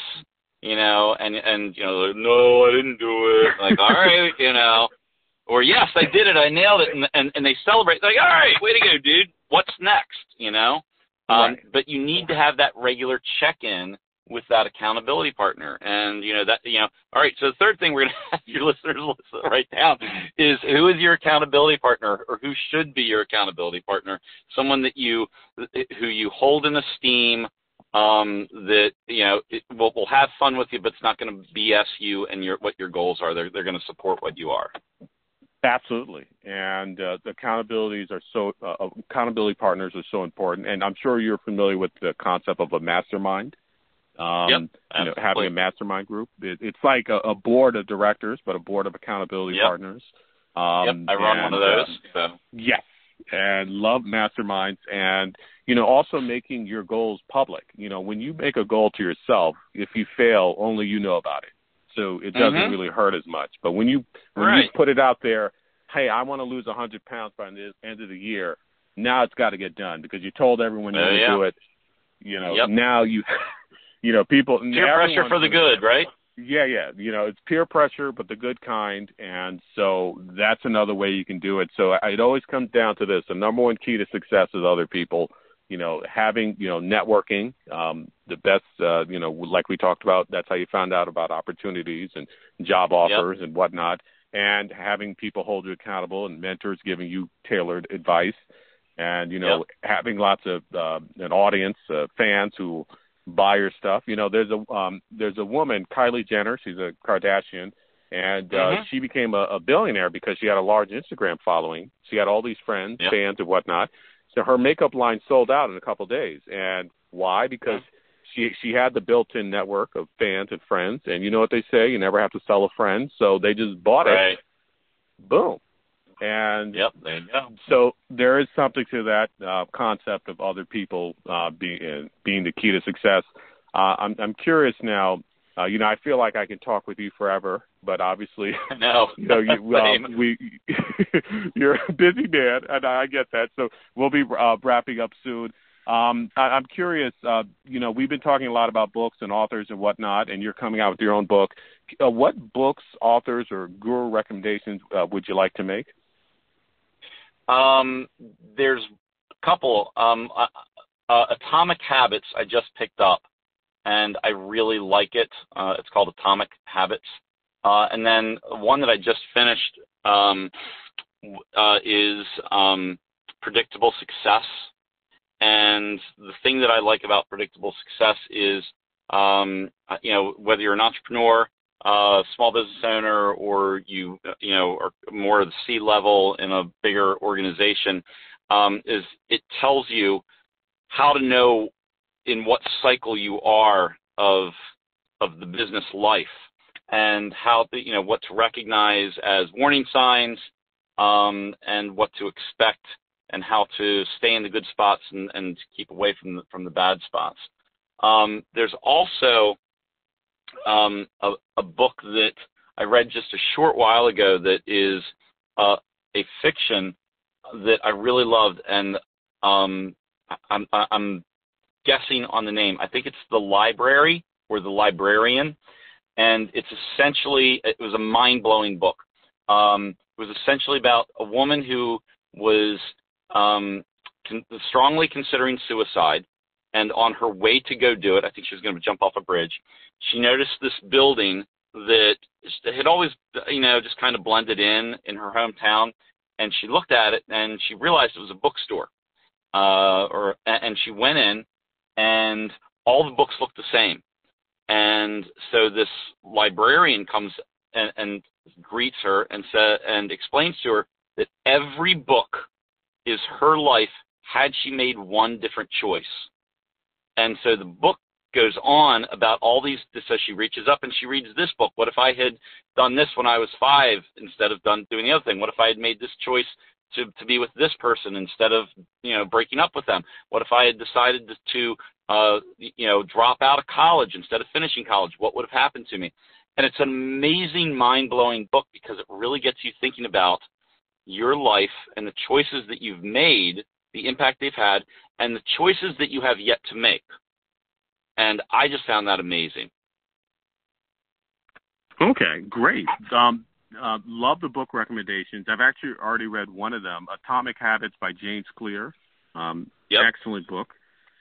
Speaker 2: You know, and and you know, like, no, I didn't do it. Like, all right, you know, or yes, I did it, I nailed it, and and, and they celebrate. They're like, all right, way to go, dude. What's next? You know, um, right. but you need to have that regular check-in with that accountability partner. And you know that you know, all right. So the third thing we're gonna have your listeners write down is who is your accountability partner, or who should be your accountability partner? Someone that you who you hold in esteem. Um, that you know will will have fun with you, but it's not going to BS you and your what your goals are. They're they're going to support what you are.
Speaker 1: Absolutely, and uh, the accountabilities are so uh, accountability partners are so important. And I'm sure you're familiar with the concept of a mastermind. Um,
Speaker 2: yep,
Speaker 1: you know, having a mastermind group, it, it's like a, a, board of directors, but a board of accountability
Speaker 2: yep.
Speaker 1: partners.
Speaker 2: Um, yep, I run
Speaker 1: and,
Speaker 2: one of those.
Speaker 1: Uh, so. Yes, and love masterminds, and you know, also making your goals public. You know, when you make a goal to yourself, if you fail, only you know about it so it doesn't
Speaker 2: mm-hmm.
Speaker 1: really hurt as much. But when you when
Speaker 2: right.
Speaker 1: you put it out there, hey, I want to lose a hundred pounds by the end of the year. Now it's got to get done because you told everyone you're
Speaker 2: uh,
Speaker 1: going to
Speaker 2: yeah.
Speaker 1: do it. You know,
Speaker 2: yep.
Speaker 1: now you, you know, people
Speaker 2: peer pressure for the good, right?
Speaker 1: Yeah, yeah. You know, it's peer pressure, but the good kind, and so that's another way you can do it. So it always comes down to this: the number one key to success is other people you know, having, you know, networking, um, the best, uh, you know, like we talked about, that's how you found out about opportunities and job offers
Speaker 2: yep.
Speaker 1: and whatnot, and having people hold you accountable and mentors giving you tailored advice, and you know,
Speaker 2: yep.
Speaker 1: having lots of uh, an audience, uh, fans who buy your stuff. You know, there's a um, there's a woman, Kylie Jenner, she's a Kardashian, and uh,
Speaker 2: mm-hmm.
Speaker 1: she became a, a billionaire because she had a large Instagram following. She had all these friends,
Speaker 2: yep.
Speaker 1: fans, and whatnot so her makeup line sold out in a couple of days. And why? Because she she had the built-in network of fans and friends. And you know what they say: you never have to sell a friend. So they just bought
Speaker 2: right.
Speaker 1: it. Boom. And
Speaker 2: yep, there you go.
Speaker 1: So there is something to that uh, concept of other people uh, being uh, being the key to success. Uh, I'm I'm curious now. Uh, you know, I feel like I can talk with you forever, but obviously,
Speaker 2: no,
Speaker 1: you know, you, uh, we you're a busy man, and I get that. So we'll be uh, wrapping up soon. Um, I, I'm curious. Uh, you know, we've been talking a lot about books and authors and whatnot, and you're coming out with your own book. Uh, what books, authors, or guru recommendations uh, would you like to make?
Speaker 2: Um, there's a couple. Um, uh, uh, Atomic Habits I just picked up and I really like it. Uh, it's called Atomic Habits. Uh, and then one that I just finished um, uh, is um, Predictable Success. And the thing that I like about Predictable Success is, um, you know, whether you're an entrepreneur, uh, small business owner, or you, you know, are more of the C level in a bigger organization, um, is it tells you how to know in what cycle you are of of the business life and how the, you know what to recognize as warning signs um, and what to expect and how to stay in the good spots and, and keep away from the, from the bad spots. Um, there's also um, a, a, book that I read just a short while ago that is uh, a fiction that I really loved, and um, I'm, I'm guessing on the name. I think it's The Library or The Librarian, and it's essentially it was a mind blowing book. Um, it was essentially about a woman who was um, con- strongly considering suicide, and on her way to go do it, I think she was going to jump off a bridge. She noticed this building that had always, you know, just kind of blended in in her hometown, and she looked at it and she realized it was a bookstore. Uh, or and she went in and all the books look the same. And so this librarian comes and, and greets her and sa- and explains to her that every book is her life had she made one different choice. And so the book goes on about all these. So she reaches up and she reads this book. What if I had done this when I was five instead of done doing the other thing? What if I had made this choice to to be with this person instead of you know breaking up with them? What if I had decided to uh, you know drop out of college instead of finishing college? What would have happened to me? And it's an amazing, mind blowing book because it really gets you thinking about your life and the choices that you've made the impact they've had, and the choices that you have yet to make. And I just found that amazing.
Speaker 1: Okay, great. Um, uh, love the book recommendations. I've actually already read one of them, Atomic Habits by James Clear. Um,
Speaker 2: yep.
Speaker 1: Excellent book.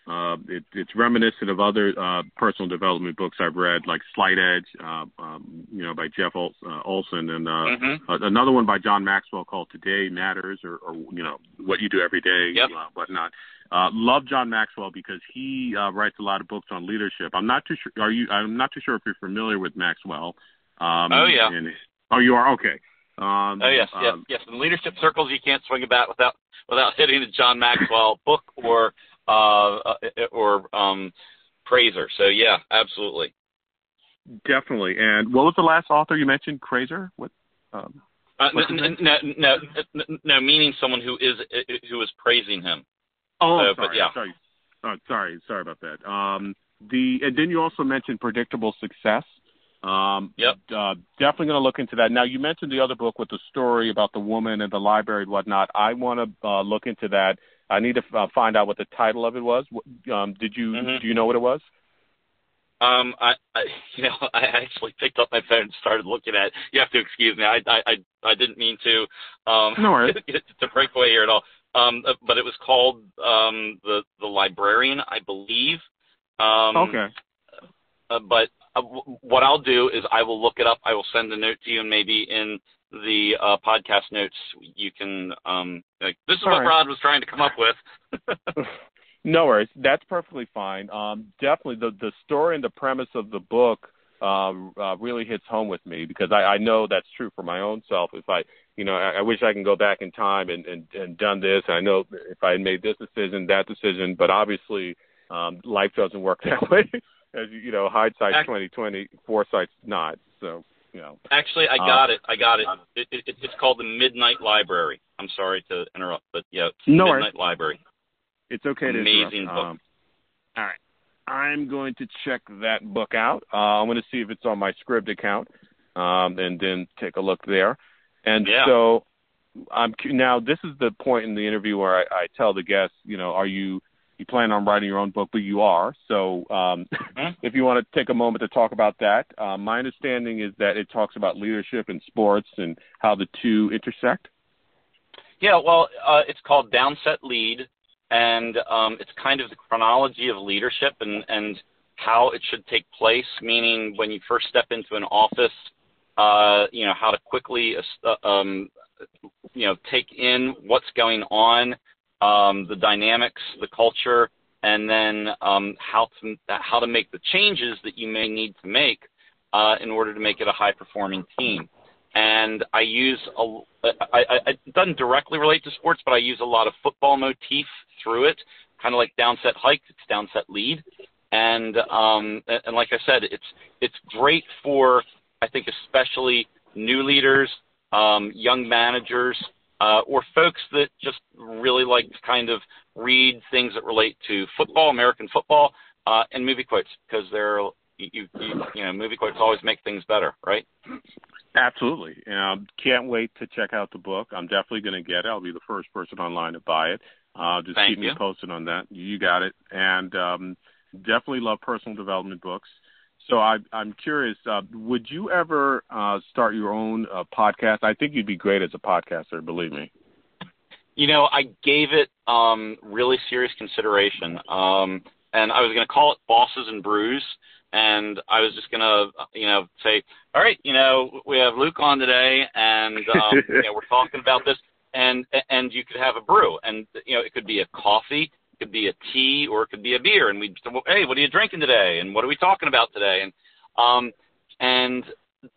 Speaker 1: Uh, it, it's reminiscent of other uh, personal development books I've read, like Slight Edge, uh, um, you know, by Jeff Ol- uh, Olson, and uh,
Speaker 2: mm-hmm.
Speaker 1: uh, another one by John Maxwell called Today Matters, or, or you know, what you do every day,
Speaker 2: yep.
Speaker 1: uh, whatnot. Uh, love John Maxwell because he uh, writes a lot of books on leadership. I'm not too sure. Are you? I'm not too sure if you're familiar with Maxwell. Um,
Speaker 2: oh yeah.
Speaker 1: And, oh, you are okay. Um,
Speaker 2: oh yes, yes,
Speaker 1: um,
Speaker 2: yes. In leadership circles, you can't swing a bat without without hitting the John Maxwell book or uh, or um, Praiser. So yeah, absolutely.
Speaker 1: Definitely. And what was the last author you mentioned? Crazer? What? Um,
Speaker 2: uh, no, no, no, no, meaning someone who is who is praising him.
Speaker 1: Oh,
Speaker 2: so,
Speaker 1: sorry,
Speaker 2: but yeah.
Speaker 1: sorry, oh, sorry, sorry about that. Um, the and then you also mentioned predictable success. Um,
Speaker 2: yep.
Speaker 1: Uh, definitely going to look into that. Now, you mentioned the other book with the story about the woman and the library and whatnot. I want to uh, look into that. I need to uh, find out what the title of it was. Um, did you
Speaker 2: mm-hmm.
Speaker 1: do you know what it was?
Speaker 2: Um, I, I, you know, I actually picked up my phone and started looking at. It. You have to excuse me. I, I, I didn't mean to. Um,
Speaker 1: no worries.
Speaker 2: to break away here at all. Um, uh, but it was called um, the the librarian, I believe. Um,
Speaker 1: okay.
Speaker 2: Uh, but what I'll do is I will look it up. I will send a note to you, and maybe in the uh, podcast notes you can. Um, like, this is
Speaker 1: All
Speaker 2: what
Speaker 1: right.
Speaker 2: Rod was trying to come up with.
Speaker 1: no worries. That's perfectly fine. Um, definitely, the the story and the premise of the book um, uh, really hits home with me because I, I know that's true for my own self. If I, you know, I, I wish I can go back in time and, and, and done this. I know if I had made this decision, that decision, but obviously um, life doesn't work that way. As you, you know, hindsight's twenty twenty, foresight's not. So, you know.
Speaker 2: Actually, I got uh, it. I got it. It, it. It's called the Midnight Library. I'm sorry to interrupt, but yeah, it's
Speaker 1: no
Speaker 2: Midnight
Speaker 1: worries.
Speaker 2: Library.
Speaker 1: It's okay
Speaker 2: Amazing book.
Speaker 1: Um, all right. I'm going to check that book out. Uh, I'm going to see if it's on my Scribd account, um, and then take a look there. And
Speaker 2: yeah.
Speaker 1: so, I'm now. This is the point in the interview where I, I tell the guests, you know, are you you plan on writing your own book? But you are. So, um,
Speaker 2: mm-hmm.
Speaker 1: if you want to take a moment to talk about that, uh, my understanding is that it talks about leadership and sports and how the two intersect.
Speaker 2: Yeah, well, uh, it's called Downset Lead, and um, it's kind of the chronology of leadership and, and how it should take place, meaning when you first step into an office, uh, you know, how to quickly, uh, um, you know, take in what's going on, um, the dynamics, the culture, and then um, how to how to make the changes that you may need to make uh, in order to make it a high performing team. And I use a, I, I, it doesn't directly relate to sports, but I use a lot of football motif through it, kind of like downset hike, it's downset lead, and um, and like I said, it's it's great for I think especially new leaders, um, young managers, uh, or folks that just really like to kind of read things that relate to football, American football, uh, and movie quotes because they're you, you you know movie quotes always make things better, right?
Speaker 1: Absolutely. Um, can't wait to check out the book. I'm definitely going to get it. I'll be the first person online to buy it. Uh, just
Speaker 2: Thank
Speaker 1: keep me posted on that. You got it. And um, definitely love personal development books. So I, I'm curious, uh, would you ever uh, start your own uh, podcast? I think you'd be great as a podcaster, believe me.
Speaker 2: You know, I gave it um, really serious consideration, um, and I was going to call it Bosses and Brews, and I was just going to, you know, say, all right, you know, we have Luke on today, and um, you know, we're talking about this, and and you could have a brew, and you know, it could be a coffee, could be a tea, or it could be a beer, and we'd say, well, hey, what are you drinking today, and what are we talking about today, and um, and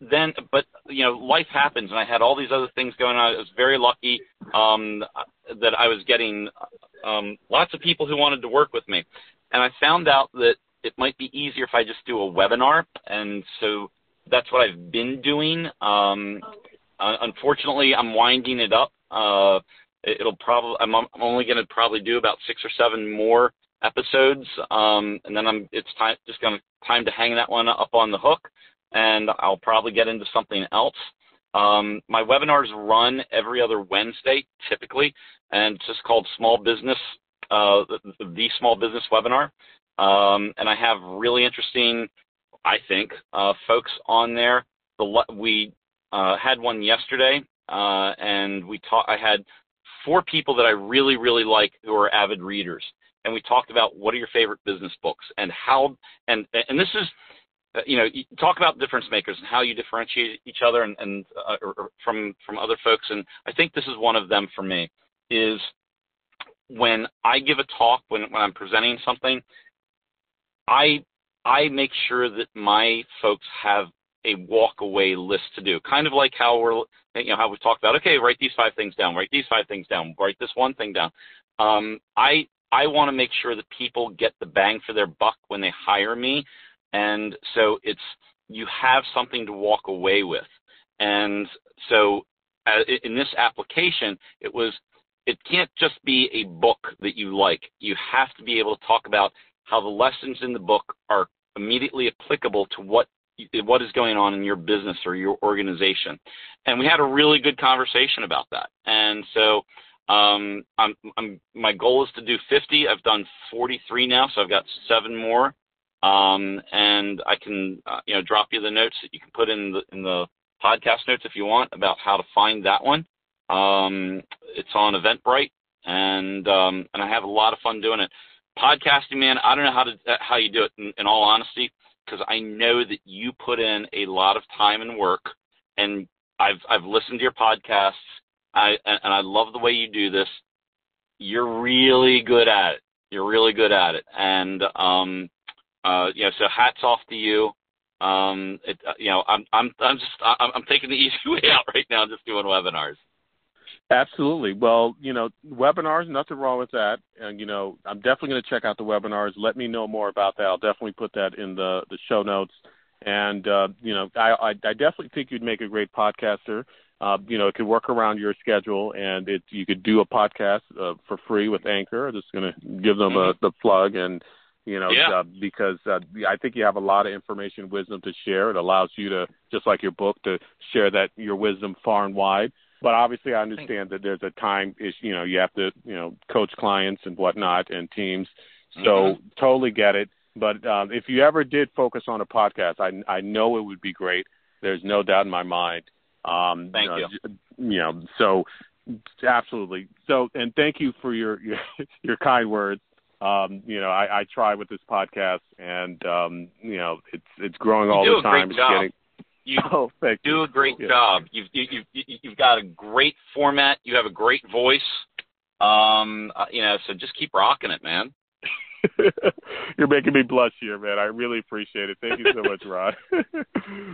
Speaker 2: then, but you know, life happens, and I had all these other things going on. I was very lucky um, that I was getting um, lots of people who wanted to work with me, and I found out that it might be easier if I just do a webinar, and so that's what I've been doing. Um, uh, unfortunately, I'm winding it up. Uh, it'll probably I'm, I'm only going to probably do about six or seven more episodes, um, and then I'm it's time just going to time to hang that one up on the hook, and I'll probably get into something else. Um, my webinars run every other Wednesday, typically, and it's just called Small Business, uh, the, the Small Business Webinar. Um, and I have really interesting, I think, uh, folks on there. The, we uh, had one yesterday, uh, and we talked. I had four people that I really, really like who are avid readers, and we talked about what are your favorite business books and how. And and this is uh, you know, you talk about difference makers and how you differentiate each other and, and uh, from from other folks. And I think this is one of them for me. Is when I give a talk, when when I'm presenting something, I I make sure that my folks have a walk away list to do. Kind of like how we're you know how we talked about. Okay, write these five things down. Write these five things down. Write this one thing down. Um, I I want to make sure that people get the bang for their buck when they hire me and so it's you have something to walk away with. And so uh, in this application, it was it can't just be a book that you like. You have to be able to talk about how the lessons in the book are immediately applicable to what what is going on in your business or your organization. And we had a really good conversation about that. And so um, I'm, I'm, my goal is to do 50. I've done 43 now, so I've got seven more um, and I can, uh, you know, drop you the notes that you can put in the in the podcast notes if you want about how to find that one. Um, it's on Eventbrite, and um, and I have a lot of fun doing it. Podcasting, man, I don't know how to how you do it. In, in all honesty, because I know that you put in a lot of time and work, and I've I've listened to your podcasts. I and I love the way you do this. You're really good at it. You're really good at it, and um, uh, you know, so hats off to you. Um, it, uh, you know, I'm I'm I'm just I'm, I'm taking the easy way out right now, just doing webinars.
Speaker 1: Absolutely. Well, you know, webinars, nothing wrong with that. And you know, I'm definitely going to check out the webinars. Let me know more about that. I'll definitely put that in the the show notes. And uh, you know, I, I I definitely think you'd make a great podcaster. Uh, you know, it could work around your schedule, and it you could do a podcast uh, for free with Anchor. I'm just going to give them mm-hmm. a the plug and you know,
Speaker 2: yeah.
Speaker 1: uh, because uh, I think you have a lot of information, wisdom to share. It allows you to, just like your book, to share that your wisdom far and wide. But obviously, I understand that there's a time issue. You know, you have to, you know, coach clients and whatnot and teams. So mm-hmm. totally get it. But um, if you ever did focus on a podcast, I I know it would be great. There's no doubt in my mind. Um,
Speaker 2: thank
Speaker 1: you.
Speaker 2: you.
Speaker 1: You know, so absolutely. So, and thank you for your your, your kind words um, you know, I, I try with this podcast, and um, you know, it's it's growing all
Speaker 2: the
Speaker 1: time.
Speaker 2: It's getting you
Speaker 1: oh,
Speaker 2: do
Speaker 1: you.
Speaker 2: a great
Speaker 1: yeah.
Speaker 2: job. You've you, you, you've got a great format. You have a great voice. Um, uh, you know, so just keep rocking it, man.
Speaker 1: You're making me blush here, man. I really appreciate it. Thank you so much, Rod.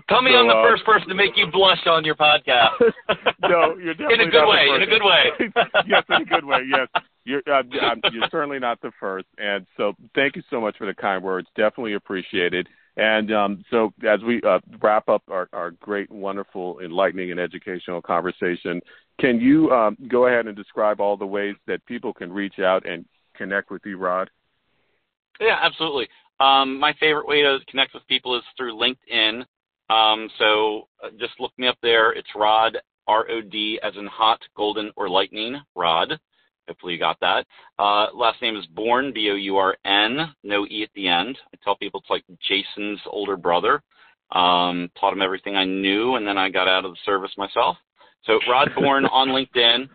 Speaker 2: Tell me
Speaker 1: so,
Speaker 2: I'm the
Speaker 1: uh,
Speaker 2: first person to make you blush on your podcast.
Speaker 1: no, you're definitely
Speaker 2: in a good way. In a good way.
Speaker 1: yes, in a good way. Yes, you're uh, you're certainly not the first. And so, thank you so much for the kind words. Definitely appreciated. And um, so, as we uh, wrap up our, our great, wonderful, enlightening, and educational conversation, can you um, go ahead and describe all the ways that people can reach out and connect with you, Rod?
Speaker 2: Yeah, absolutely. Um, my favorite way to connect with people is through LinkedIn. Um, so uh, just look me up there. It's Rod, R O D, as in hot, golden, or lightning, Rod. Hopefully you got that. Uh, last name is Bourn, B O U R N, no E at the end. I tell people it's like Jason's older brother. Um, taught him everything I knew, and then I got out of the service myself. So Rod Bourn on LinkedIn.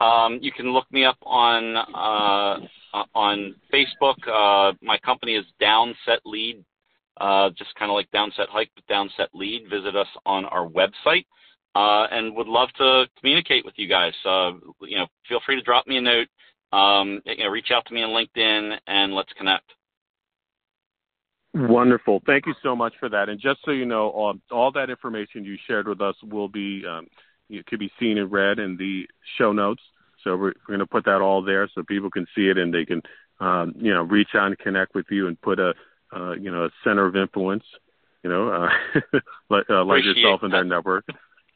Speaker 2: Um, you can look me up on uh, uh, on Facebook. Uh, my company is Downset Lead, uh, just kind of like Downset Hike, but Downset Lead. Visit us on our website, uh, and would love to communicate with you guys. Uh, you know, feel free to drop me a note. Um, you know, reach out to me on LinkedIn, and let's connect.
Speaker 1: Wonderful. Thank you so much for that. And just so you know, all, all that information you shared with us will be um, it could be seen and read in the show notes. So we're, we're going to put that all there so people can see it and they can, um, you know, reach out and connect with you and put a, uh, you know, a center of influence, you know, uh, like, uh, like yourself in their network.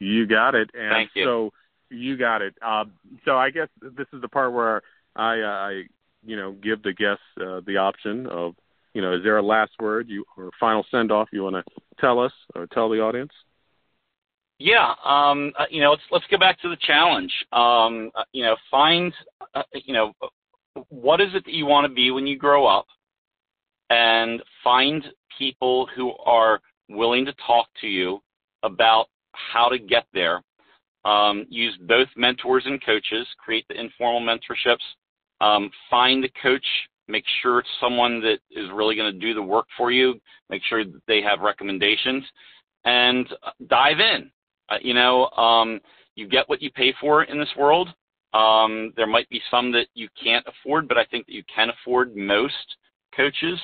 Speaker 1: You got it. And
Speaker 2: Thank you.
Speaker 1: so you got it. Um, so I guess this is the part where I, uh, I, you know, give the guests uh, the option of, you know, is there a last word you or final send off you want to tell us or tell the audience?
Speaker 2: Yeah, um, uh, you know, let's let's go back to the challenge. Um, uh, you know, find, uh, you know, what is it that you want to be when you grow up, and find people who are willing to talk to you about how to get there. Um, use both mentors and coaches. Create the informal mentorships. Um, find a coach. Make sure it's someone that is really going to do the work for you. Make sure that they have recommendations, and dive in. Uh, you know, um, you get what you pay for in this world. Um, there might be some that you can't afford, but I think that you can afford most coaches.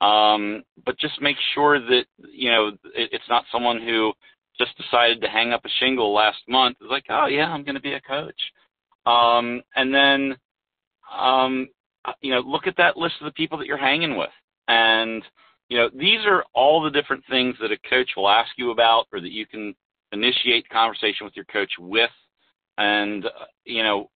Speaker 2: Um, but just make sure that you know it, it's not someone who just decided to hang up a shingle last month. Is like, oh yeah, I'm going to be a coach. Um, and then, um, uh, you know, look at that list of the people that you're hanging with, and you know, these are all the different things that a coach will ask you about, or that you can initiate conversation with your coach with, and uh, you know,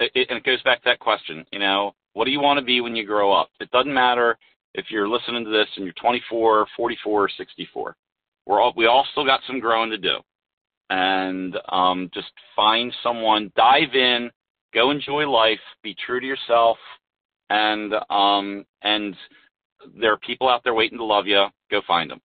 Speaker 2: it, and it goes back to that question. You know, what do you want to be when you grow up? It doesn't matter if you're listening to this and you're 24, 44, or 64. We're all we all still got some growing to do, and um, just find someone, dive in, go enjoy life, be true to yourself, and um, and there are people out there waiting to love you. Go find them.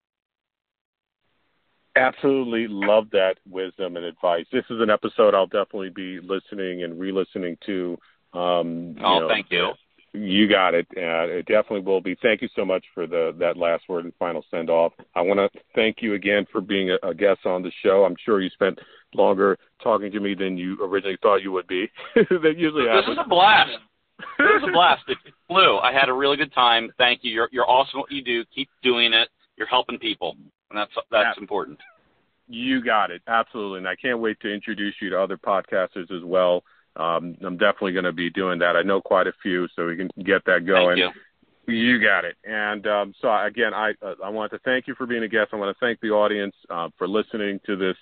Speaker 1: Absolutely love that wisdom and advice. This is an episode I'll definitely be listening and re-listening to. Um,
Speaker 2: oh,
Speaker 1: know,
Speaker 2: thank you.
Speaker 1: You got it. Uh, it definitely will be. Thank you so much for the that last word and final send off. I want to thank you again for being a, a guest on the show. I'm sure you spent longer talking to me than you originally thought you would be. that usually happens.
Speaker 2: This is a blast. this was a blast. It flew. I had a really good time. Thank you. You're you're awesome what you do. Keep doing it. You're helping people and that's that's important.
Speaker 1: You got it, absolutely, and I can't wait to introduce you to other podcasters as well. Um, I'm definitely going to be doing that. I know quite a few, so we can get that going.
Speaker 2: Thank you.
Speaker 1: You got it. And um, so again, I uh, I want to thank you for being a guest. I want to thank the audience uh, for listening to this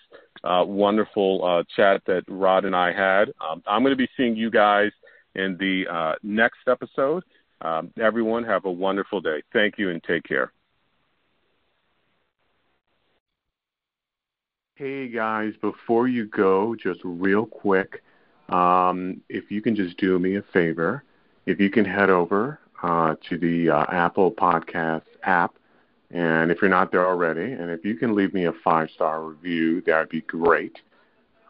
Speaker 1: uh, wonderful uh, chat that Rod and I had. Um, I'm going to be seeing you guys in the uh, next episode. Um, everyone, have a wonderful day. Thank you and take care. Hey guys, before you go, just real quick, um, if you can just do me a favor, if you can head over uh, to the uh, Apple Podcast app, and if you're not there already, and if you can leave me a five star review, that would be great.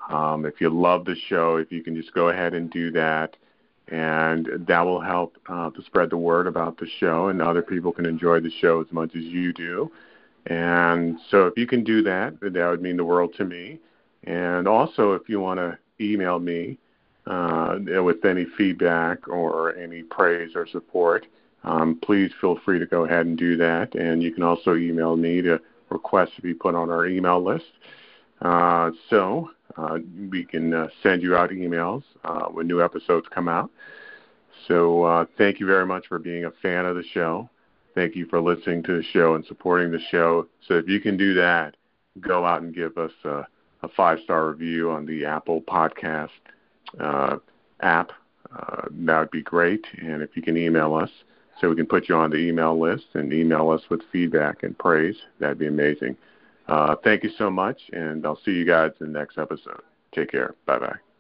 Speaker 1: Um, if you love the show, if you can just go ahead and do that, and that will help uh, to spread the word about the show, and other people can enjoy the show as much as you do. And so if you can do that, that would mean the world to me. And also, if you want to email me uh, with any feedback or any praise or support, um, please feel free to go ahead and do that. And you can also email me to request to be put on our email list. Uh, so uh, we can uh, send you out emails uh, when new episodes come out. So uh, thank you very much for being a fan of the show. Thank you for listening to the show and supporting the show. So if you can do that, go out and give us a, a five star review on the Apple Podcast uh, app. Uh, that would be great. And if you can email us so we can put you on the email list and email us with feedback and praise, that'd be amazing. Uh, thank you so much, and I'll see you guys in the next episode. Take care. Bye bye.